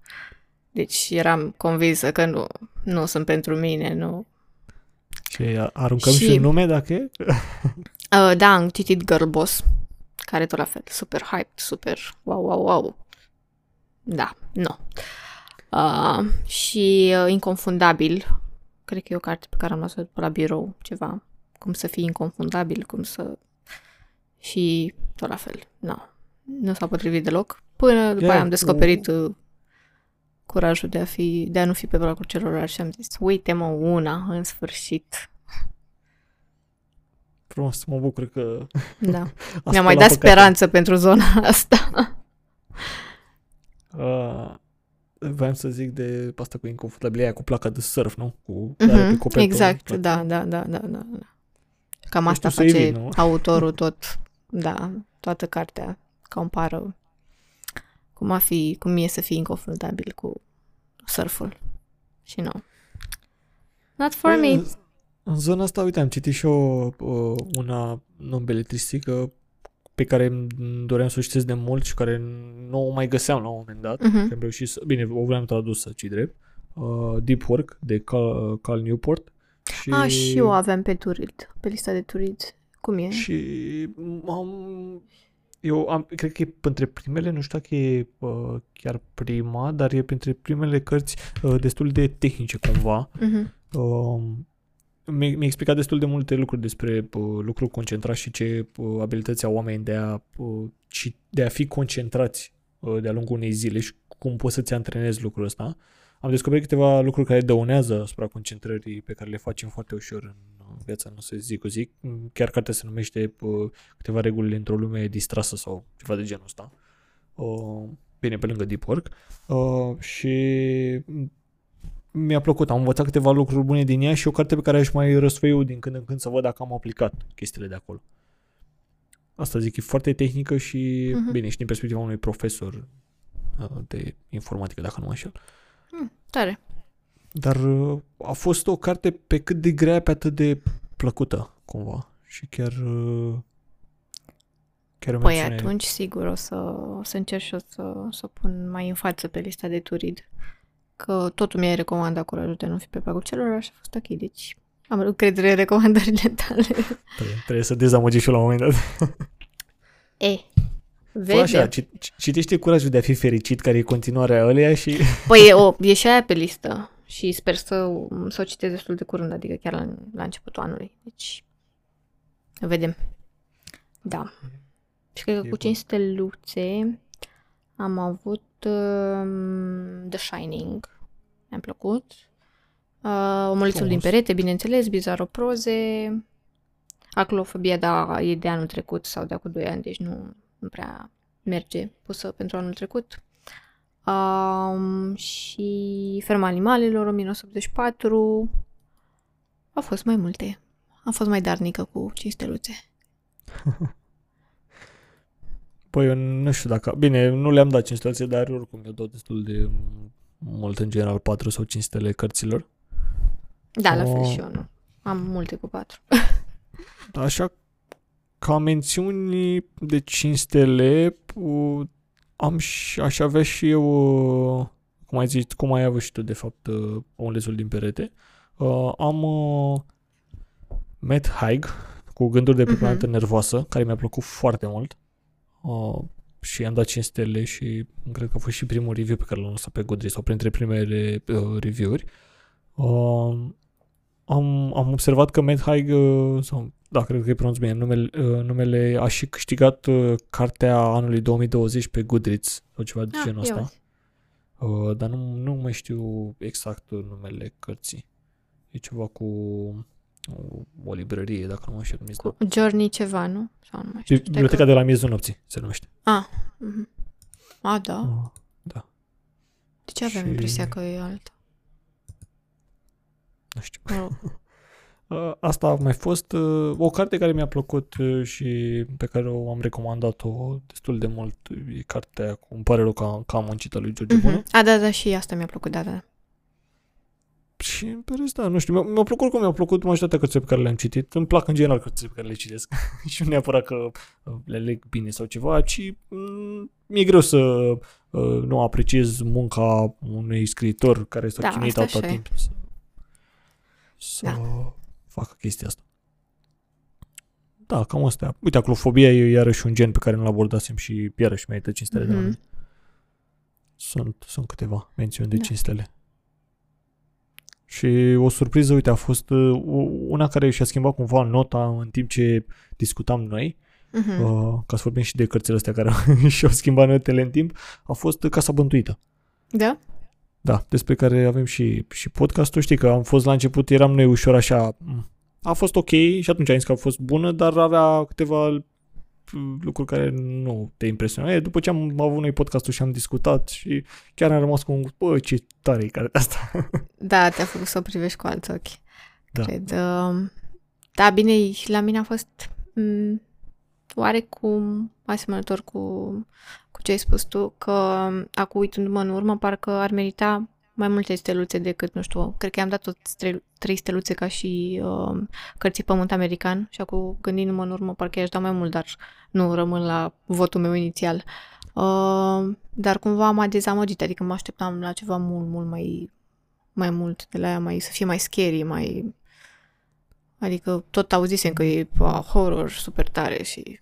Deci eram convinsă că nu, nu sunt pentru mine, nu. Și aruncăm și, și nume dacă e? uh, da, am citit Girl Boss, care tot la fel, super hype, super wow, wow, wow. Da, nu. Uh, și uh, Inconfundabil, cred că e o carte pe care am luat-o la birou, ceva, cum să fii inconfundabil, cum să... Și tot la fel, nu. Nu s-a potrivit deloc. Până după yeah, aia am descoperit uh, curajul de a, fi, de a nu fi pe placul celorlalți și am zis, uite mă, una, în sfârșit. Frumos, mă bucur că... Da. Mi-a mai dat păcate. speranță pentru zona asta. uh, voiam să zic de asta cu inconfortabilitatea cu placa de surf, nu? Cu uh-huh, pe exact, da, da, da, da, da. Cam asta face evit, autorul tot, da, toată cartea compară cum a fi, cum e să fii inconfundabil cu surful. Și nu. Not for me. În zona asta, uite, am citit și eu uh, una non-beletristică pe care îmi doream să o citesc de mult și care nu o mai găseam la un moment dat. Uh-huh. Am reușit să, bine, o vreau tradusă, ci drept. Uh, Deep Work de Cal, Cal Newport. Și... A, și eu aveam pe Turid, pe lista de Turid. Cum e? Și am eu am, cred că e printre primele, nu știu dacă e uh, chiar prima, dar e printre primele cărți uh, destul de tehnice cumva. Uh-huh. Uh, mi-a, mi-a explicat destul de multe lucruri despre uh, lucrul concentrat și ce uh, abilități au oameni de a, uh, de a fi concentrați uh, de-a lungul unei zile și cum poți să-ți antrenezi lucrul ăsta. Am descoperit câteva lucruri care dăunează asupra concentrării pe care le facem foarte ușor în viața noastră zi cu zi. Chiar cartea se numește uh, câteva reguli într-o lume distrasă sau ceva de genul ăsta. Uh, bine, pe lângă Deep Work. Uh, și mi-a plăcut. Am învățat câteva lucruri bune din ea și o carte pe care aș mai răsfăiu din când în când să văd dacă am aplicat chestiile de acolo. Asta zic, e foarte tehnică și, uh-huh. bine, și din perspectiva unui profesor de informatică, dacă nu mă înșel. Mm, tare. Dar uh, a fost o carte pe cât de grea, pe atât de plăcută, cumva. Și chiar... Uh, chiar păi ține... atunci, sigur, o să, o să încerc și o să, să pun mai în față pe lista de turid. Că totul mi-ai recomandat curajul de nu fi pe placul celor și a fost ok, deci am încredere în recomandările tale. Trebuie, trebuie să dezamăgești la un moment dat. e, Vede. așa, citește curajul de a fi fericit, care e continuarea ăleia și... Păi e, o, e și aia pe listă și sper să, să o citesc destul de curând, adică chiar la, la începutul anului. Deci, vedem. Da. Și cred că cu 5 steluțe am avut um, The Shining. Mi-a plăcut. Uh, Omulețul din perete, bineînțeles, Bizaroproze. Aclofobia, da, e de anul trecut sau de acum 2 ani, deci nu, nu prea merge pusă pentru anul trecut. Um, și Ferma Animalelor, 1984. Au fost mai multe. Am fost mai darnică cu 5 steluțe. Păi eu nu știu dacă... Bine, nu le-am dat 5 steluțe, dar oricum eu dau destul de mult, în general, 4 sau 5 stele cărților. Da, la fel și eu, nu. Am multe cu 4. Așa, ca mențiuni de 5 stele, am și, aș avea și eu, uh, cum ai zis, cum ai avut și tu, de fapt, uh, omulețul din perete. Uh, am uh, Matt Haig cu gânduri de pe uh-huh. nervoasă, care mi-a plăcut foarte mult. Uh, și am dat 5 stele și cred că a fost și primul review pe care l-am lăsat pe Goodreads sau printre primele uh, review-uri. Uh, am, am observat că Matt Haig, uh, sau da, cred că îi pronunț bine, numele, uh, numele a și câștigat uh, cartea anului 2020 pe Goodreads sau ceva de ah, genul ăsta. Uh, dar nu, nu mai știu exact numele cărții. E ceva cu o, o librărie, dacă nu mă știu Cu da. Journey ceva, nu? Sau nu mai știu. Biblioteca că... de la miezul nopții se numește. Ah, uh-huh. A, da. Uh, da. De ce avem și... impresia că e alta? Nu știu. Oh. Uh, asta a mai fost uh, o carte care mi-a plăcut uh, și pe care o am recomandat-o destul de mult. E cartea cu, îmi pare rău că, că am muncit lui George uh-huh. A, da, da, și asta mi-a plăcut, da, da. Și în rest, da, nu știu, mi-a, mi-a plăcut cum mi-au plăcut majoritatea cărțile pe care le-am citit. Îmi plac în general cărțile pe care le citesc. și nu neapărat că uh, le leg bine sau ceva, ci mm, mi-e greu să uh, nu apreciez munca unui scriitor care s-a Da, chinuit asta atâta așa e. timp să, să Da. facă chestia asta. Da, cam asta. Uite, aclofobia e iarăși un gen pe care nu-l abordasem și iarăși merită 5 stele de la Mhm. mine. Sunt, sunt câteva mențiuni de Da. 5 stele. Și o surpriză, uite, a fost uh, una care și-a schimbat cumva nota în timp ce discutam noi, Mhm. uh, ca să vorbim și de cărțile astea care și-au schimbat notele în timp, a fost Casa Bântuită. Da? Da, despre care avem și, și podcastul. Știi că am fost la început, eram noi ușor așa, "Mm, a fost ok și atunci am zis că a fost bună, dar avea câteva mm, lucruri care nu te impresionau. E, După ce am avut noi podcastul și am discutat și chiar am rămas cu un, bă, ce tare e care asta. Da, te-a făcut să o privești cu alți ochi. Da. Cred. Uh, da, bine, și la mine a fost m- oarecum asemănător cu, cu ce ai spus tu, că acum uitându-mă în urmă, parcă ar merita mai multe steluțe decât, nu știu, cred că i-am dat tot stre- trei steluțe ca și uh, cărții Pământ American și acum gândindu-mă în urmă, parcă i-aș da mai mult, dar nu rămân la votul meu inițial. Uh, dar cumva m-a dezamăgit, adică mă așteptam la ceva mult, mult mai mai mult de la ea, mai, să fie mai scary, mai... Adică tot auzisem că e a, horror super tare și...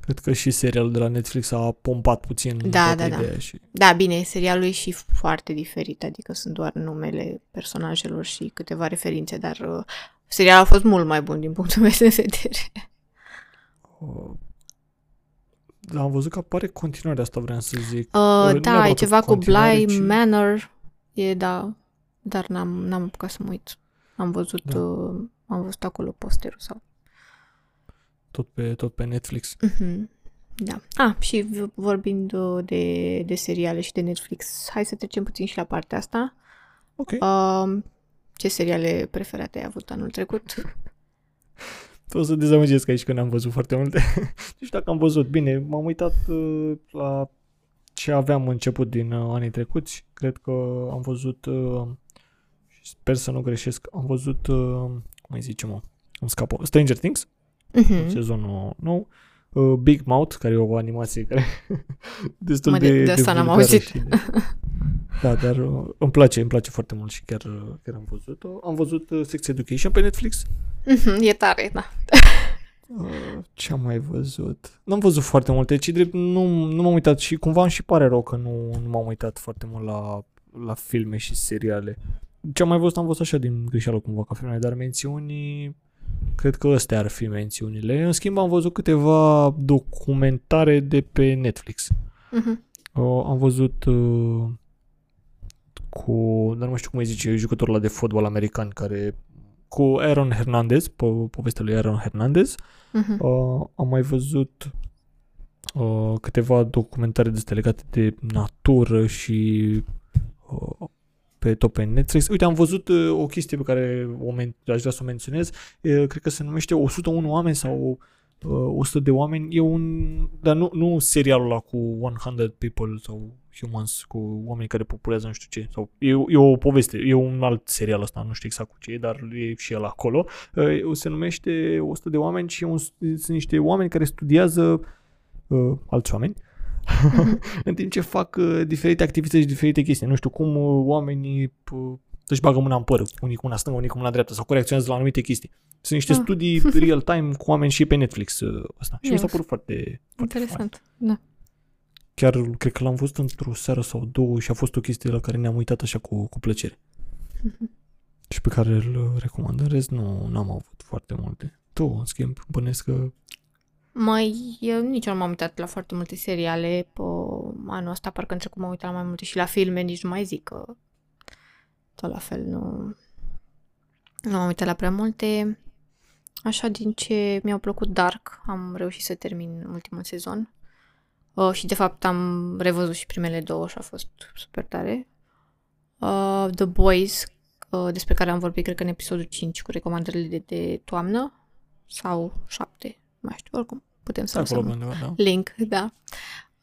Cred că și serialul de la Netflix a pompat puțin Da, toată da, da. ideea și Da, bine, serialul e și foarte diferit, adică sunt doar numele personajelor și câteva referințe, dar uh, serialul a fost mult mai bun din punctul meu de vedere. uh, da, am văzut că apare continuarea asta, vreau să zic. Uh, nu da, neapărat e o ceva cu continuare, Bly ci- Manor, e da, dar n-am, n-am apucat să mă uit. Am văzut, Da. uh, am văzut acolo posterul sau Tot pe, tot pe Netflix. Mhm. Da. Ah, și v- vorbind uh, de, de seriale și de Netflix, hai să trecem puțin și la partea asta. Ok. Uh, ce seriale preferate ai avut anul trecut? O să dezamăgesc aici că n-am văzut foarte multe. nu știu dacă am văzut. Bine, m-am uitat uh, la ce aveam început din uh, anii trecuți. Cred că am văzut, uh, și sper să nu greșesc, am văzut, uh, cum îi zice mă, îmi scapă, Stranger Things, Mhm. sezonul nou, uh, Big Mouth, care e o animație care destul Mă, de, de- de asta n-am vulgară auzit. și de- Da, dar uh, îmi place, îmi place foarte mult și chiar, uh, chiar am văzut-o. Am văzut uh, Sex Education pe Netflix. Mhm, e tare, da. Uh, Ce am mai văzut? N-am văzut foarte multe, ci drept nu, nu m-am uitat și cumva îmi și pare rău că nu, nu m-am uitat foarte mult la, la filme și seriale. Ce am mai văzut, am văzut așa din greșeală cumva ca filme, dar mențiuni, cred că astea ar fi mențiunile. În schimb am văzut câteva documentare de pe Netflix. Mhm. Uh, am văzut uh, cu, dar nu mai știu cum îi zice, jucătorul ăla de fotbal american care cu Aaron Hernandez, po- povestea lui Aaron Hernandez. Mhm. Uh, am mai văzut uh, câteva documentare de legate de natură și uh, pe tot pe Netflix. Uite, am văzut uh, o chestie pe care o men- aș vrea să o menționez. Uh, cred că se numește 101 oameni sau uh, 100 de oameni. E un... Dar nu, nu serialul ăla cu 100 people sau humans, cu oameni care populează nu știu ce. Sau, e, e o poveste, e un alt serial ăsta, nu știu exact cu ce e, dar e și el acolo. Uh, se numește 100 de oameni și e un, sunt niște oameni care studiază uh, alți oameni în timp ce fac uh, diferite activități și diferite chestii. Nu știu cum uh, oamenii uh, își bagă mâna în păr, unii cu mâna stângă, unii cu mâna dreaptă sau cum reacționează la anumite chestii. Sunt niște Ah. studii real-time cu oameni și pe Netflix uh, ăsta. Și mi s-a Yes. părut foarte, foarte fain. Interesant. Da. Chiar cred că l-am văzut într-o seară sau două și a fost o chestie la care ne-am uitat așa cu, cu plăcere. și pe care îl recomand. În rest, nu n-am avut foarte multe. Tu, în schimb, bănesc că... Mai, eu nici nu m-am uitat la foarte multe seriale pe anul ăsta, parcă în trecut m-am uitat la mai multe și la filme, nici nu mai zic că tot la fel nu, nu m-am uitat la prea multe. Așa, din ce mi-au plăcut Dark, am reușit să termin ultimul sezon. Uh, și de fapt am revăzut și primele două și a fost super tare. Uh, The Boys, uh, despre care am vorbit, cred că în episodul 5, cu recomandările de, de toamnă, sau 7, nu mai știu, oricum, putem să Acolo lăsăm undeva, da. link, da.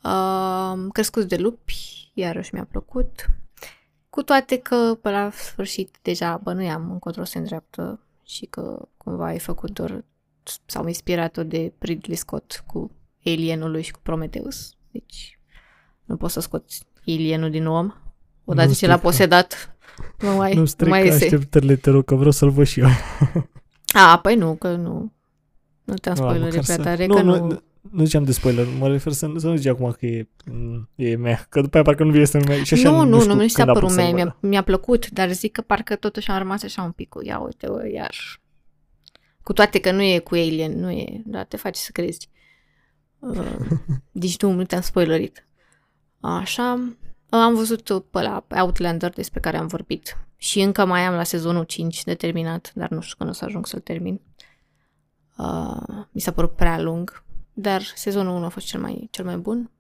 Uh, Crescuți de lupi, iarăși mi-a plăcut. Cu toate că, pe la sfârșit, deja bănuiam încotro se îndreaptă și că cumva ai făcut doar sau inspirat-o de Ridley Scott cu Alienul lui și cu Prometheus. Deci nu poți să scoți Alienul din om. Odată Nu ce l-a strică. posedat, nu mai, Nu nu strică mai iese. așteptările, te rog, că vreau să-l văd și eu. A, păi nu, că nu. Nu te-am Da, spoilerit măcar prea să- tare, nu, că nu, nu... nu, nu ziceam de spoiler, mă refer să, să nu zici acum că e, mm, e mea, că după aia parcă nu iese numai și așa nu, nu, știu nu, nu și când s-a apuc părut să-l mie, văd. mi-a, mi-a plăcut, dar zic că parcă totuși am rămas așa un pic cu, ia uite, o, iar... Cu toate că nu e cu Alien, nu e, dar te face să crezi. Uh, deci nu, nu te-am spoilerit. Așa, uh, am văzut pe la Outlander despre care am vorbit și încă mai am la sezonul 5 de terminat, dar nu știu când o să ajung să-l termin. Uh, mi s-a părut prea lung, dar sezonul 1 a fost cel mai, cel mai bun.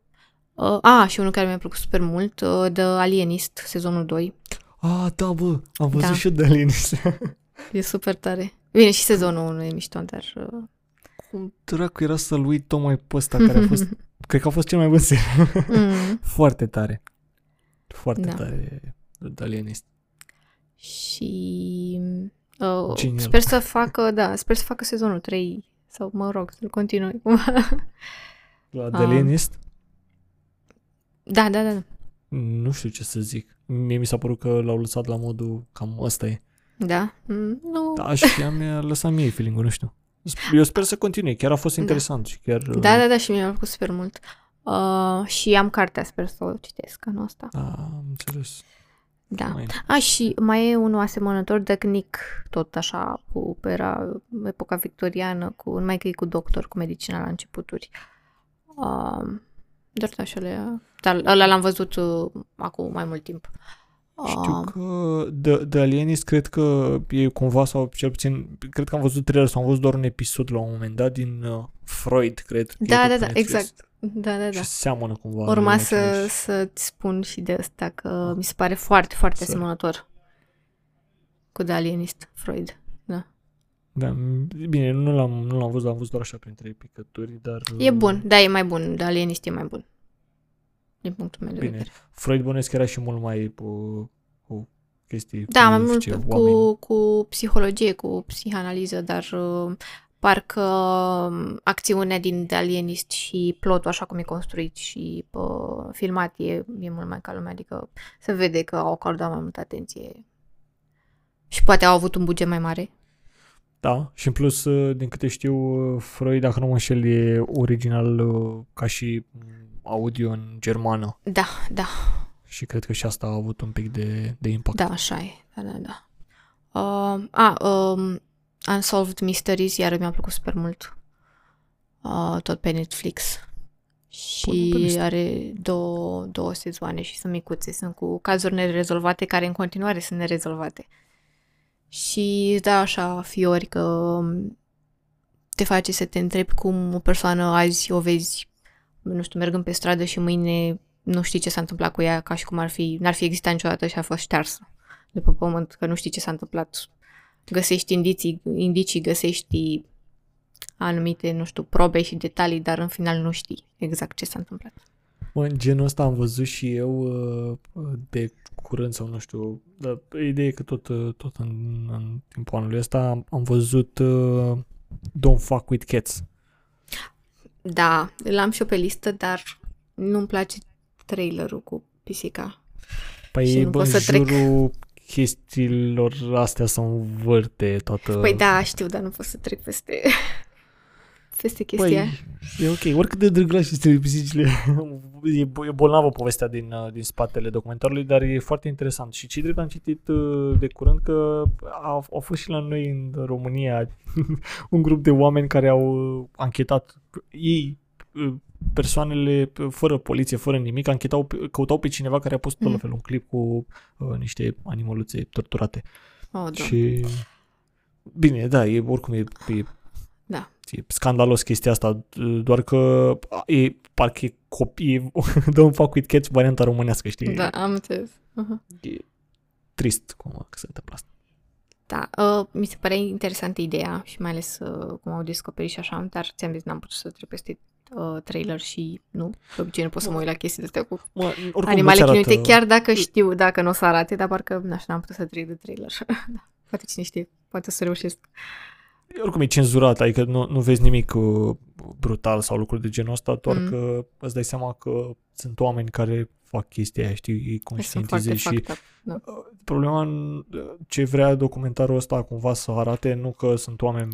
Uh, a, și unul care mi-a plăcut super mult, uh, The Alienist, sezonul 2. Ah, da, bă, am văzut Da. și eu de Alienist. E super tare. Bine, și sezonul 1 e mișto, dar... Uh, Cum dracu era să-l uit tocmai pe ăsta care a fost, cred că a fost cel mai bun serial. mm. Foarte tare. Foarte Da. tare de Alienist. Și... Uh, Genial. sper să facă, da, sper să facă sezonul 3 sau, mă rog, să-l continui. La de Ah. Alienist? da, da, da. Nu știu ce să zic. Mie mi s-a părut că l-au lăsat la modul cam ăsta e. Da? Mm, nu. Da, și ea mi-a lăsat mie feeling-ul, nu știu. Eu sper să continue, chiar a fost Da. interesant și chiar... Da, da, da, și mi-a plăcut super mult. Uh, și am cartea, sper să o citesc anul ăsta. Da, am înțeles. Da. Mai- A, și mai e unul asemănător, de Knick, tot așa, cu pe era epoca victoriană, cu, numai că e cu doctor, cu medicina la începuturi. Uh, doar așa le Dar ăla l-am văzut uh, acum mai mult timp. Știu Uh, că de, de Alienist cred că e cumva sau cel puțin cred că am văzut trailer sau am văzut doar un episod la un moment dat din uh, Freud, cred. că e Da, tot da, pe da, Netflix. exact. Da, da, da. Și seamănă cumva. Urma e să, același. să-ți spun și de asta, că mi se pare foarte, foarte Să- asemănător cu The Alienist, Freud. Da. Da, m- bine, nu l-am, nu l-am văzut, am văzut doar așa printre picături, dar... E uh, bun, da, e mai bun. The Alienist e mai bun. Din punctul meu de Bine. vedere. Freud bănuiesc că era și mult mai cu, cu chestii... Da, mai cu mult ce, cu, oameni. cu psihologie, cu psihanaliză, dar uh, parcă um, acțiunea din The Alienist și plotul așa cum e construit și uh, filmat e, e mult mai calm, adică se vede că au acordat mai multă atenție și poate au avut un buget mai mare. Da, și în plus, uh, din câte știu, uh, Freud, dacă nu mă înșel, e original uh, ca și mm, audio în germană. Da, da, Și cred că și asta a avut un pic de, de impact. da, așa e. Da, da, da. Uh, a, um, Unsolved Mysteries, iar mi-a plăcut super mult. Uh, tot pe Netflix. Pune pe Și listă. are două, două sezoane și sunt micuțe. Sunt cu cazuri nerezolvate care în continuare sunt nerezolvate. Și îți da așa fiori că um, te face să te întrebi cum o persoană azi o vezi, nu știu, mergând pe stradă și mâine nu știi ce s-a întâmplat cu ea, ca și cum ar fi, n-ar fi existat niciodată și a fost ștearsă de pe pământ, că nu știi ce s-a întâmplat. Găsești indicii, indicii găsești anumite, nu știu, probe și detalii, dar în final nu știi exact ce s-a întâmplat. Mă, în genul ăsta am văzut și eu uh, de curând sau nu știu, dar ideea e că tot, uh, tot în, în timpul anului ăsta am, am văzut uh, Don't Fuck With Cats. Da, l-am și eu pe listă, dar nu-mi place trailerul cu pisica. Păi Și nu bă, pot în să trec. Jurul chestiilor astea să învârte toată... Păi da, știu, dar nu pot să trec peste, peste chestia. Păi, e ok. Oricât de drăglași este pisicile, e, bo- e bolnavă povestea din, uh, din spatele documentarului, dar e foarte interesant. Și ce drept am citit uh, de curând că au, au fost și la noi în România un grup de oameni care au uh, anchetat ei uh, persoanele uh, fără poliție, fără nimic, anchetau, pe- căutau pe cineva care a pus tot Mhm. la fel un clip cu uh, niște animăluțe torturate. Oh, doamne. Și bine, da, e oricum e, e Da. E scandalos chestia asta, doar că e, parcă e copii, Don't Fuck With Cats varianta românească, știi? Da, am înțeles. Uh-huh. E trist cum că se întâmplă asta. Da, uh, mi se părea interesantă ideea și mai ales uh, cum au descoperit și așa, dar ți-am zis, n-am putut să trec peste uh, trailer și nu, de obicei nu pot să mă uit la chestii de astea cu Mă, oricum animale nu-ți chinuite, arată- chiar dacă știu, dacă nu o să arate, dar parcă, nu știu, n-am putut să trec de trailer. da. Poate cine știe, poate o să reușesc. Oricum e cenzurat, adică nu, nu vezi nimic uh, brutal sau lucruri de genul ăsta, doar Mm. că îți dai seama că sunt oameni care fac chestia aia, știi, îi Sunt conștientizezi foarte și fucked up. uh, problema în- ce vrea documentarul ăsta cumva să arate nu că sunt oameni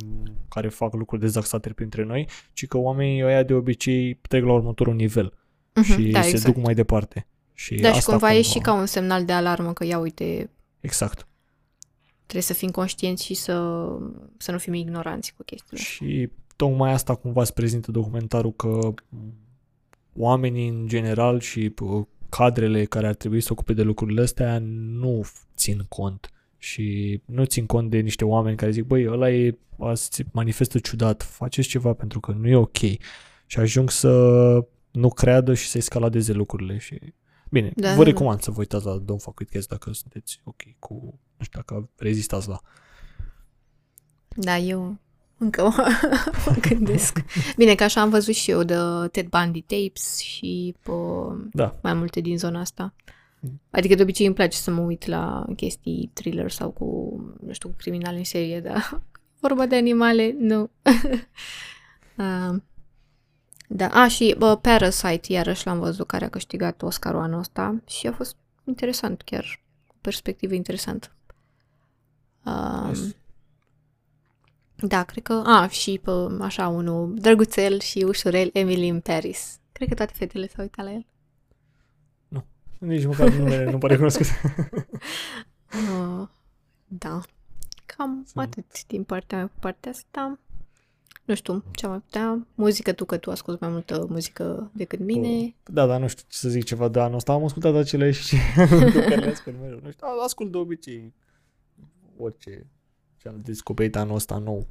care fac lucruri dezaxate printre noi, ci că oamenii ăia de obicei trec la următorul nivel Mhm, și da, se exact. duc mai departe. Și Da, și asta cumva e și ca un semnal de alarmă că, ia uite, Exact. Trebuie să fim conștienți și să, să nu fim ignoranți cu chestiile. Și tocmai asta cumva îți prezintă documentarul că oamenii în general și uh, cadrele care ar trebui să ocupe de lucrurile astea nu țin cont și nu țin cont de niște oameni care zic, băi, ăla e, se manifestă ciudat, faceți ceva pentru că nu e ok și ajung să nu creadă și să escaladeze lucrurile și Bine, Da, vă da, da. recomand să vă uitați la Don't Fuck With Cats dacă sunteți ok cu, nu știu, dacă rezistați la Da, eu încă mă, mă gândesc. Bine, că așa am văzut și eu de Ted Bundy tapes și pă, Da. mai multe din zona asta. Mm. Adică de obicei îmi place să mă uit la chestii thriller sau cu, nu știu, cu criminali în serie, dar vorba de animale, nu. uh, da, a, și bă, Parasite, iarăși l-am văzut, care a câștigat Oscarul anul ăsta și a fost interesant, chiar o perspectivă interesantă. Uh, Nice. da, cred că... A, și pe, așa, unul drăguțel și ușurel, Emily in Paris. Cred că toate fetele s-au uitat la el. Nici măcar numele nu pare cunoscut. Uh, da. Cam Sunt- atât din partea mea pe partea asta. Nu știu, ce am mai putea. Muzică, tu că tu asculti mai multă muzică decât mine. Da, dar nu știu ce să zic ceva de anul ăsta. Am ascultat aceleași pe care le ascult mereu. Nu știu, ascult de obicei orice ce am descoperit anul ăsta nou.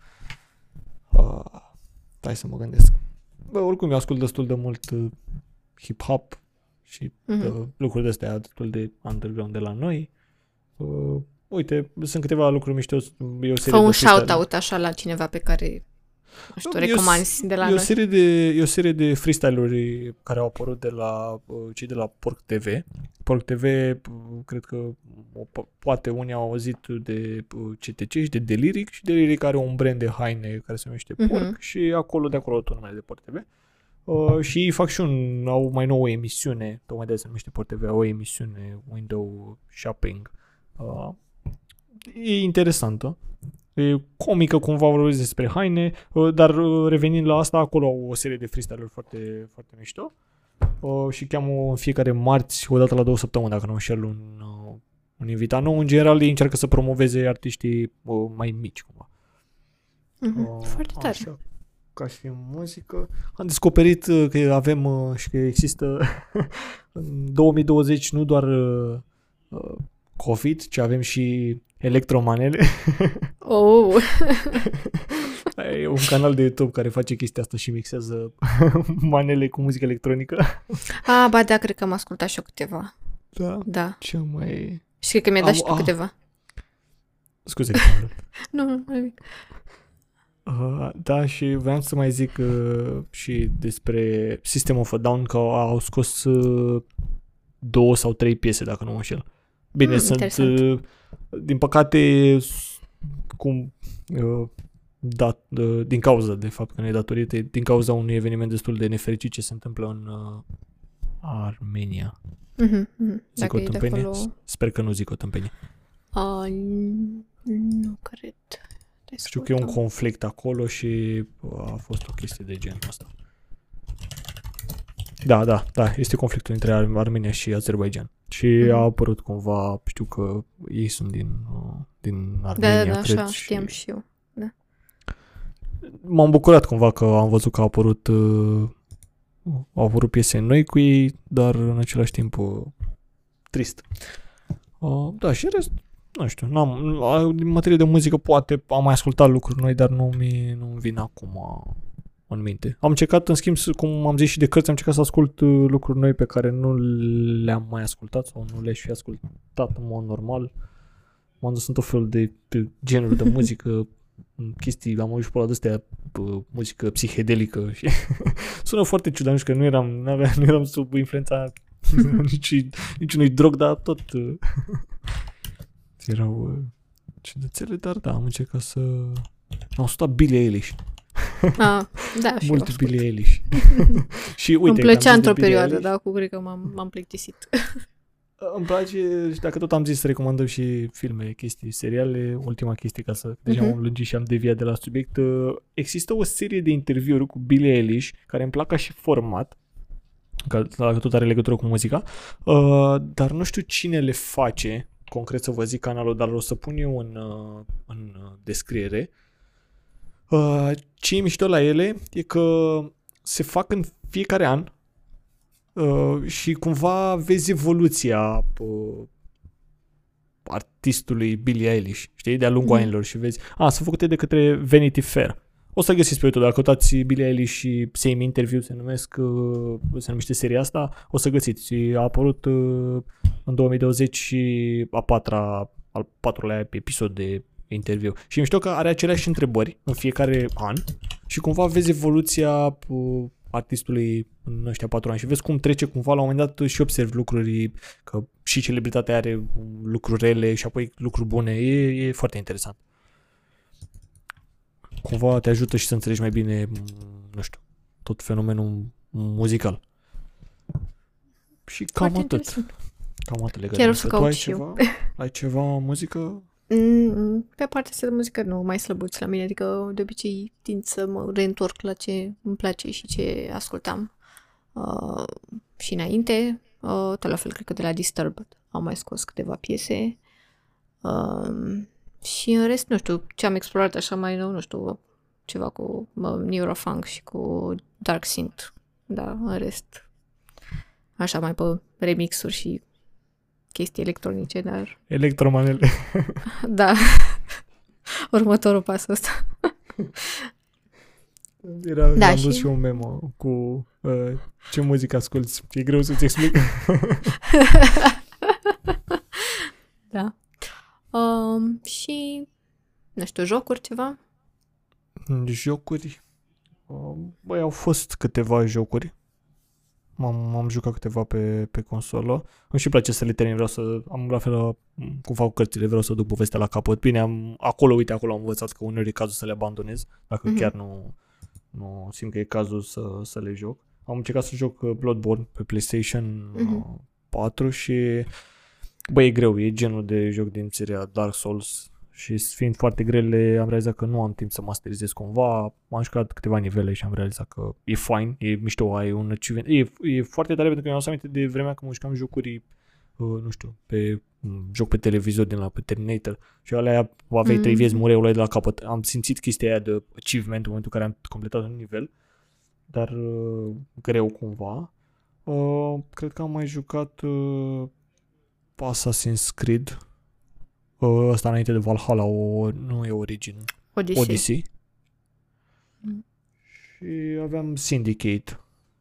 Uh, hai să mă gândesc. Bă, oricum eu ascult destul de mult uh, hip-hop și Mhm. uh, lucruri de astea destul de underground de la noi. Uh, uite, sunt câteva lucruri mișto. E o serie Fă un de freestyle- shout-out așa la cineva pe care, nu știu, Eu- recomanzi de la e o noi. serie de, e o serie de freestyle-uri care au apărut de la uh, cei de la Porc TV. Porc TV, uh, cred că o, po- poate unii au auzit de uh, CTC și de Deliric și Deliric are un brand de haine care se numește Mhm. Porc și acolo, de acolo tot numele de Porc TV. Uh, și ei fac și un, au mai nouă emisiune, tocmai de aia se numește Porc TV, au o emisiune Window Shopping. Uh, e interesantă. E comică cumva vorbesc despre haine, uh, dar uh, revenind la asta, acolo au o serie de freestyle-uri foarte, foarte mișto. Uh, și cheamă în fiecare marți, o dată la două săptămâni, dacă nu înșel, un, uh, un invitat nou. În general, ei încearcă să promoveze artiștii uh, mai mici, cumva. Mhm, Uh, Foarte tare. Așa, ca și muzică. Am descoperit uh, că avem uh, și că există în 2020 nu doar uh, uh, COVID, ci avem și electromanele. Oh, E un canal de YouTube care face chestia asta și mixează manele cu muzică electronică. a, ba da, cred că am ascultat și eu câteva. Da. Da. Ce mai... Și cred că mi-a dat Am- și tu ah. câteva. Scuze. Nu, nu, nimic. uh, da, și vreau să mai zic uh, și despre System of a Down, că au scos uh, două sau trei piese, dacă nu mă înșel. Bine, Mm, sunt... interesant. Uh, din păcate, s- cum... Uh, dat, uh, din cauza de fapt că nu e datorită, din cauza unui eveniment destul de nefericit ce se întâmplă în uh, Armenia. Mhm, mhm. Zic Dacă o e de tâmpenie? acolo... Sper că nu zic o tâmpenie. A, nu cred. Hai să Știu că e un căutăm. conflict acolo și a fost o chestie de genul ăsta. Da, da, da, este conflictul între Ar- Armenia și Azerbaijan. Și Mhm. a apărut cumva, știu că ei sunt din, uh, din Da, Armenia, da, da, cred. așa, și știam și eu. M-am bucurat cumva că am văzut că a apărut, uh, au apărut piese noi cu ei, dar în același timp uh, trist. Uh, da, și în rest, nu știu, n-am, uh, în materie de muzică poate am mai ascultat lucruri noi, dar nu mi nu vin acum uh, în minte. Am încercat, în schimb, să- cum am zis și de cărți, am încercat să ascult uh, lucruri noi pe care nu le-am mai ascultat sau nu le-aș fi ascultat în mod normal. M-am dus în tot felul de, de genuri de muzică, chestii, am auzit și pe la de-astea, uh, muzică psihedelică și sună foarte ciudat, nu știu că nu eram, n-aveam, nu eram sub influența nici, niciunui drog, dar tot uh, erau uh, ciudățele, dar da, am încercat să... Am ascultat Billie Eilish. Ah, da, și eu Mult ascult. Billie Eilish. și uite, Îmi că am plăcea zis de într-o Billie perioadă, Eilish, dar acum cred că m-am, m-am plictisit. Îmi place și dacă tot am zis să recomandăm și filme, chestii, seriale, ultima chestie ca să deja Mhm. m-am lungit și am deviat de la subiect. uh, Există o serie de interviuri cu Billie Eilish care îmi plac ca și format, că dacă tot are legătură cu muzica, uh, dar nu știu cine le face, concret să vă zic canalul, dar o să pun eu în, uh, în uh, descriere. Uh, ce e mișto la ele e că se fac în fiecare an uh, și cumva vezi evoluția uh, artistului Billie Eilish, știi, de-a lungul Mhm. anilor și vezi, a, sunt făcute de către Vanity Fair. O să găsiți pe YouTube, dacă căutați Billie Eilish și Same Interview se numesc, uh, se numește seria asta, o să găsiți. A apărut uh, în 2020 și a patra, al patrulea episod de interviu. Și mișto că are aceleași întrebări în fiecare an și cumva vezi evoluția uh, artistului în ăștia patru ani și vezi cum trece cumva la un moment dat și observi lucruri că și celebritatea are lucruri rele și apoi lucruri bune. E, e foarte interesant. Cumva te ajută și să înțelegi mai bine, m, nu știu, tot fenomenul muzical. Și cam Foarte atât. interesant. Cam atât legat Chiar de o să muzică. Tu caut ai și eu. ceva? Ai ceva muzică? Mm, Pe partea asta de muzică nu, mai slăbuți la mine, adică de obicei tind să mă reîntorc la ce îmi place și ce ascultam uh, și înainte. Uh, tot la fel, cred că de la Disturbed am mai scos câteva piese. Uh, și în rest, nu știu, ce am explorat așa mai nou, nu știu, ceva cu uh, Neurofunk și cu Dark Synth. Da, în rest, așa mai pe remixuri și chestii electronice, dar Electromanele. da. Următorul pas ăsta. Era, Da, am dus și- și un memo cu uh, ce muzică asculti. E greu să-ți explic. Da. Um, și, nu știu, jocuri, ceva? Jocuri. Uh, Băi, au fost câteva jocuri. M-am, am jucat câteva pe, pe consolă. Îmi și place să le termin, vreau să am la fel m, cum fac cu cărțile, vreau să duc povestea la capăt. Bine, am, acolo, uite, acolo am învățat că uneori e cazul să le abandonez, dacă Mhm. chiar nu, nu simt că e cazul să, să le joc. Am încercat să joc uh, Bloodborne pe PlayStation Mhm. uh, 4 și băi, e greu, e genul de joc din seria Dark Souls și fiind foarte grele, am realizat că nu am timp să masterizez cumva. M-am jucat câteva nivele și am realizat că e fine, e mișto, ai un achievement. E, e foarte tare pentru că mi-am adus aminte de vremea când mă jucam jocuri, uh, nu știu, pe m, joc pe televizor din la pe Terminator și alea aveai Mm. trei vieți, mureai, o luai de la capăt. Am simțit chestia aia de achievement în momentul în care am completat un nivel, dar uh, greu cumva. Uh, cred că am mai jucat uh, Assassin's Creed uh, ăsta înainte de Valhalla, o, nu e Origin, Odyssey. Odyssey. Mm. Și aveam Syndicate.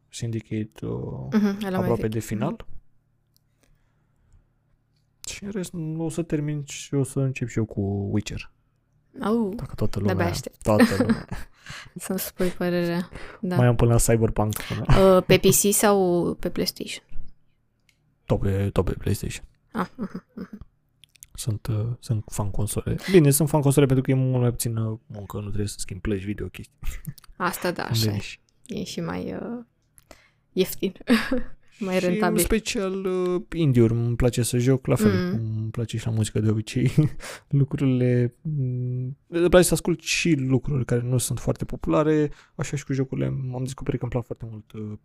Syndicate uh, Mhm, ăla mai aproape vechi. de final. Și în rest o să termin și o să încep și eu cu Witcher. Au, Dacă toată De-abia lumea... aștept. Toată lumea. să-mi spui părerea. Da. Mai am până la Cyberpunk. Până. Uh, pe PC sau pe PlayStation? Tot pe, tot pe PlayStation. Ah, mhm, mhm. Sunt, uh, sunt fan console. Bine, sunt fan console pentru că e mult mai puțină muncă, nu trebuie să schimb plăci video chestii. Asta da, așa e. Și- E și mai uh, ieftin. mai Și în rentabil. special uh, indie-uri îmi place să joc, la fel Mm. cum îmi place și la muzică de obicei. Lucrurile... mm, Îmi place să ascult și lucruri care nu sunt foarte populare, așa și cu jocurile. Am descoperit că îmi plac foarte mult uh,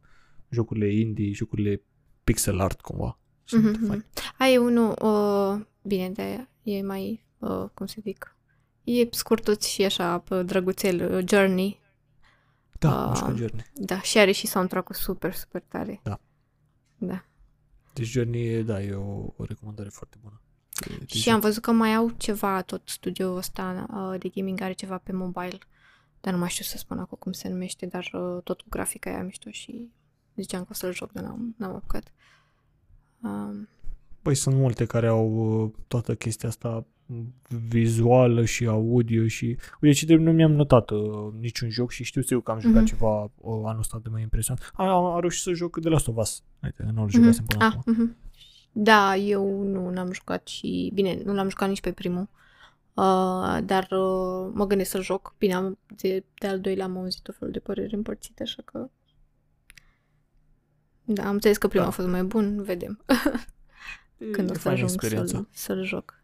jocurile indie, jocurile pixel art cumva. Sunt Mhm, fain. mhm. Ai unul, uh, bine, de e mai, uh, cum să zic, e scurtuț și așa, pe drăguțel, uh, Journey. Da, am Ah. jucat Journey. Da, și are și soundtrack-ul super, super tare. Da. Da. Deci Journey, e, da, e o, o recomandare foarte bună. De- de Și joc. am văzut că mai au ceva, tot studioul ăsta uh, de gaming are ceva pe mobile, dar nu mai știu să spun acum cum se numește, dar uh, tot cu grafica aia mișto și ziceam că o să-l joc, dar n-am, n-am apucat. Um, Păi sunt multe care au uh, toată chestia asta vizuală și audio și... Uite, ce nu mi-am notat uh, niciun joc și știu eu că am jucat Mhm. ceva uh, anul ăsta de mai impresionant. A, am, am reușit să joc de Last of Us. Uite, nu-l Mhm. jucasem până Ah, acum. mhm. Da, eu nu n-am jucat și... Bine, nu l-am jucat nici pe primul. Uh, dar uh, mă gândesc să joc. Bine, am, de, de al doilea am auzit o fel de păreri împărțite, așa că... Da, am înțeles că primul Da. a fost mai bun, vedem când E o să faină ajung experiența. să-l, să-l joc.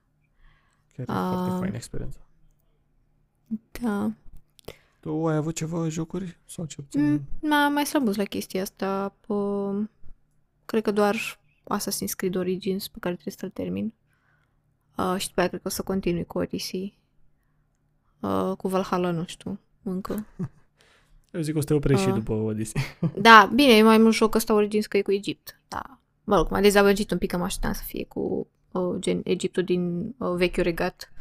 Chiar e Ah. foarte faină experiența. Da. Tu ai avut ceva jocuri? Sau ce puțin? Mm, m-a mai slăbus la chestia asta. Pă, cred că doar Assassin's Creed Origins pe care trebuie să-l termin. Uh, și după aia cred că o să continui cu Odyssey. Uh, cu Valhalla nu știu încă. Eu zic că o să te oprești și Ah. după Odyssey. Da, bine, e mai mult joc ăsta Origins că e cu Egipt. Da. Mă rog, m-a dezamăgit un pic că mă așteptam să fie cu uh, gen Egiptul din uh, vechiul regat.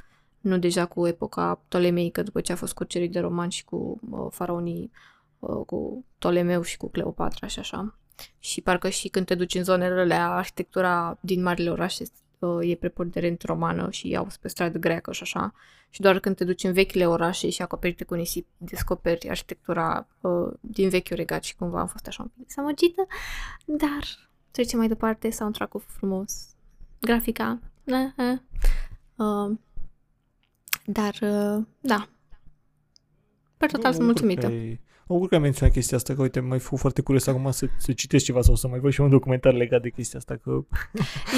Nu deja cu epoca Ptolemeică, după ce a fost cucerit de romani și cu uh, faraonii, uh, cu Ptolemeu și cu Cleopatra și așa. Și parcă și când te duci în zonele alea, arhitectura din marile orașe uh, e preponderent romană și au pe stradă greacă și așa. Și doar când te duci în vechile orașe și acoperite cu nisip, descoperi arhitectura uh, din vechiul regat și cumva am fost așa un pic dezamăgită. Dar trecem mai departe, soundtrack-ul frumos, grafica, eh, eh. Uh, dar, uh, da, per total Bă, sunt mă bucur mulțumită. că ai- Mă bucur că ai menționat chestia asta, că uite, mai fost foarte curios acum să, să citesc ceva sau să mai văd și un documentar legat de chestia asta, că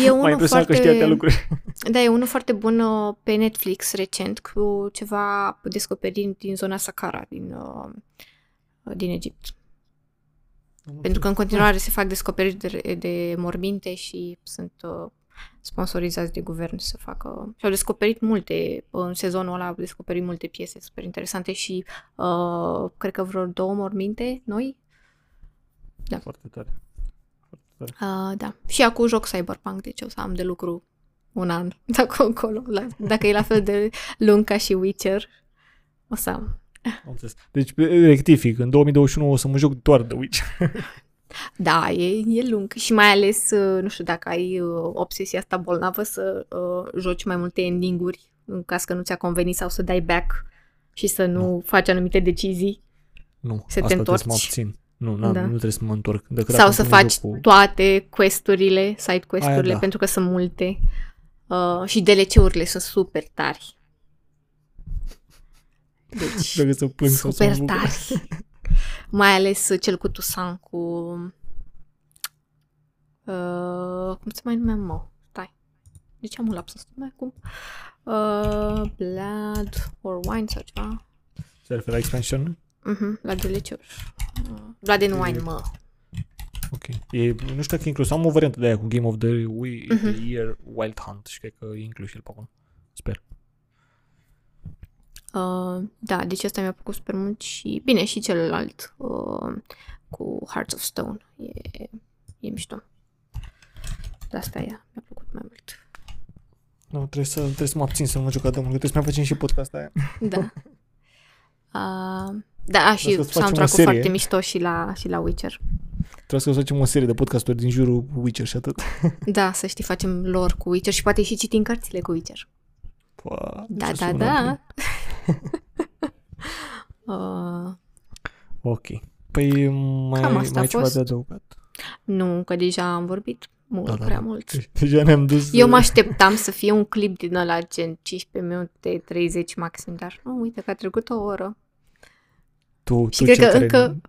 E m-a unul impresionat că știi atâtea lucruri. Da, e unul foarte bun uh, pe Netflix recent cu ceva descoperiri din zona Saqqara, din, uh, din Egipt. Pentru că în continuare se fac descoperiri de, de morminte și sunt uh, sponsorizați de guvern să facă... Și au descoperit multe, în sezonul ăla au descoperit multe piese super interesante și uh, cred că vreo două morminte noi. Foarte tare. Foarte tare. Uh, da. Și acum joc Cyberpunk, deci o să am de lucru un an de acum încolo. La, dacă e la fel de lung ca și Witcher, o să am. Am înțeles. Deci, rectific, în 2021 o să mă joc doar de Witch. Da, e, e lung și mai ales, uh, nu știu dacă ai uh, obsesia asta bolnavă să uh, joci mai multe ending-uri în caz că nu ți-a convenit sau să dai back și să nu, Nu. faci anumite decizii Nu, Să te asta trebuie să mă întorci. abțin. Nu, n-am, Da. nu trebuie să mă întorc. Decât sau dacă să mă faci joc cu... toate questurile, side questurile, da. pentru că sunt multe. Uh, și DLC-urile sunt super tari. Deci, Dacă să plâng sau să mă super bucur. tari. Mai ales uh, cel cu Tusan, cu... Uh, cum se mai numea, mă? Stai. De ce am un lapsus? Mai cum? Uh, Blood or Wine sau ceva. Se referă la expansion? Uh-huh, la DLC-uri. Uh, Blood and Wine, mă. Ok. E, nu știu dacă e inclus. Am o variantă de aia cu Game of the, We, Mhm. the Year Wild Hunt și cred că e inclus și el pe acolo. Sper. Uh, da, deci asta mi-a plăcut super mult și, bine, și celălalt uh, cu Hearts of Stone. E, e mișto. De asta e, mi-a plăcut mai mult. Nu, trebuie să, trebuie să mă abțin să nu mă joc de mult, că trebuie să mai facem și podcast aia. Da. Uh, da, a, și Trebuie să facem o soundtrack-ul serie. foarte mișto și la, și la Witcher. Trebuie să facem o serie de podcasturi din jurul Witcher și atât. Da, să știi, facem lor cu Witcher și poate și citim cărțile cu Witcher. Pua, Da, deci da, sună da. Bine. uh, Ok. Păi mai, Cam mai asta ai a ceva fost. de adăugat? nu, că deja am vorbit mult, Da, da, prea da. mult. Deja ne-am dus... Eu mă uh, așteptam să fie un clip din ăla gen 15 minute, 30 maxim, dar nu, uite că a trecut o oră. Tu, Și tu cred cel că care încă,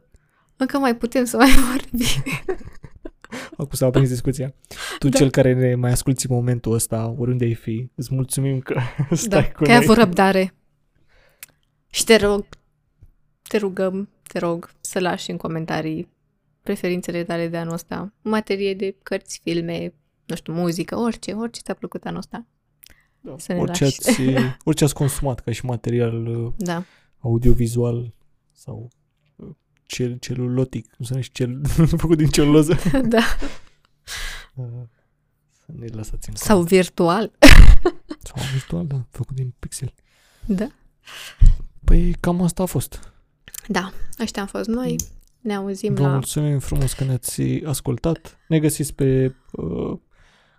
încă mai putem să mai vorbim. Acum s-a aprins discuția. Tu, Da. cel care ne mai asculti în momentul ăsta, oriunde ai fi, îți mulțumim că stai da, cu că ai noi. avut răbdare. Și te rog, te rugăm, te rog să lași în comentarii preferințele tale de anul ăsta, în materie de cărți, filme, nu știu, muzică, orice, orice ți-a plăcut anul ăsta. Da. să ne orice, lași. ați, orice ați consumat ca și material uh, Da, audiovizual sau uh, cel, celulotic, nu se numește cel, făcut din celuloză. da. Uh, Să ne lăsați în Sau virtual. coment. Sau virtual, da, făcut din pixel. Da. Păi cam asta a fost. Da, ăștia am fost noi. Ne auzim Vă la... mulțumim frumos că ne-ați ascultat. Ne găsiți pe uh,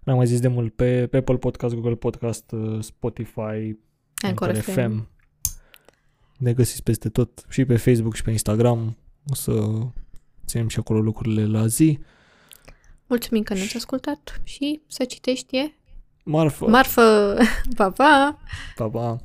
N-am mai zis de mult, pe, pe Apple Podcast, Google Podcast, uh, Spotify, Anchor Anchor FM. FM. Ne găsiți peste tot, și pe Facebook și pe Instagram. O să ținem și acolo lucrurile la zi. Mulțumim că ne-ați ascultat și să citești e Marfă! marfă. Pa, pa! pa, pa!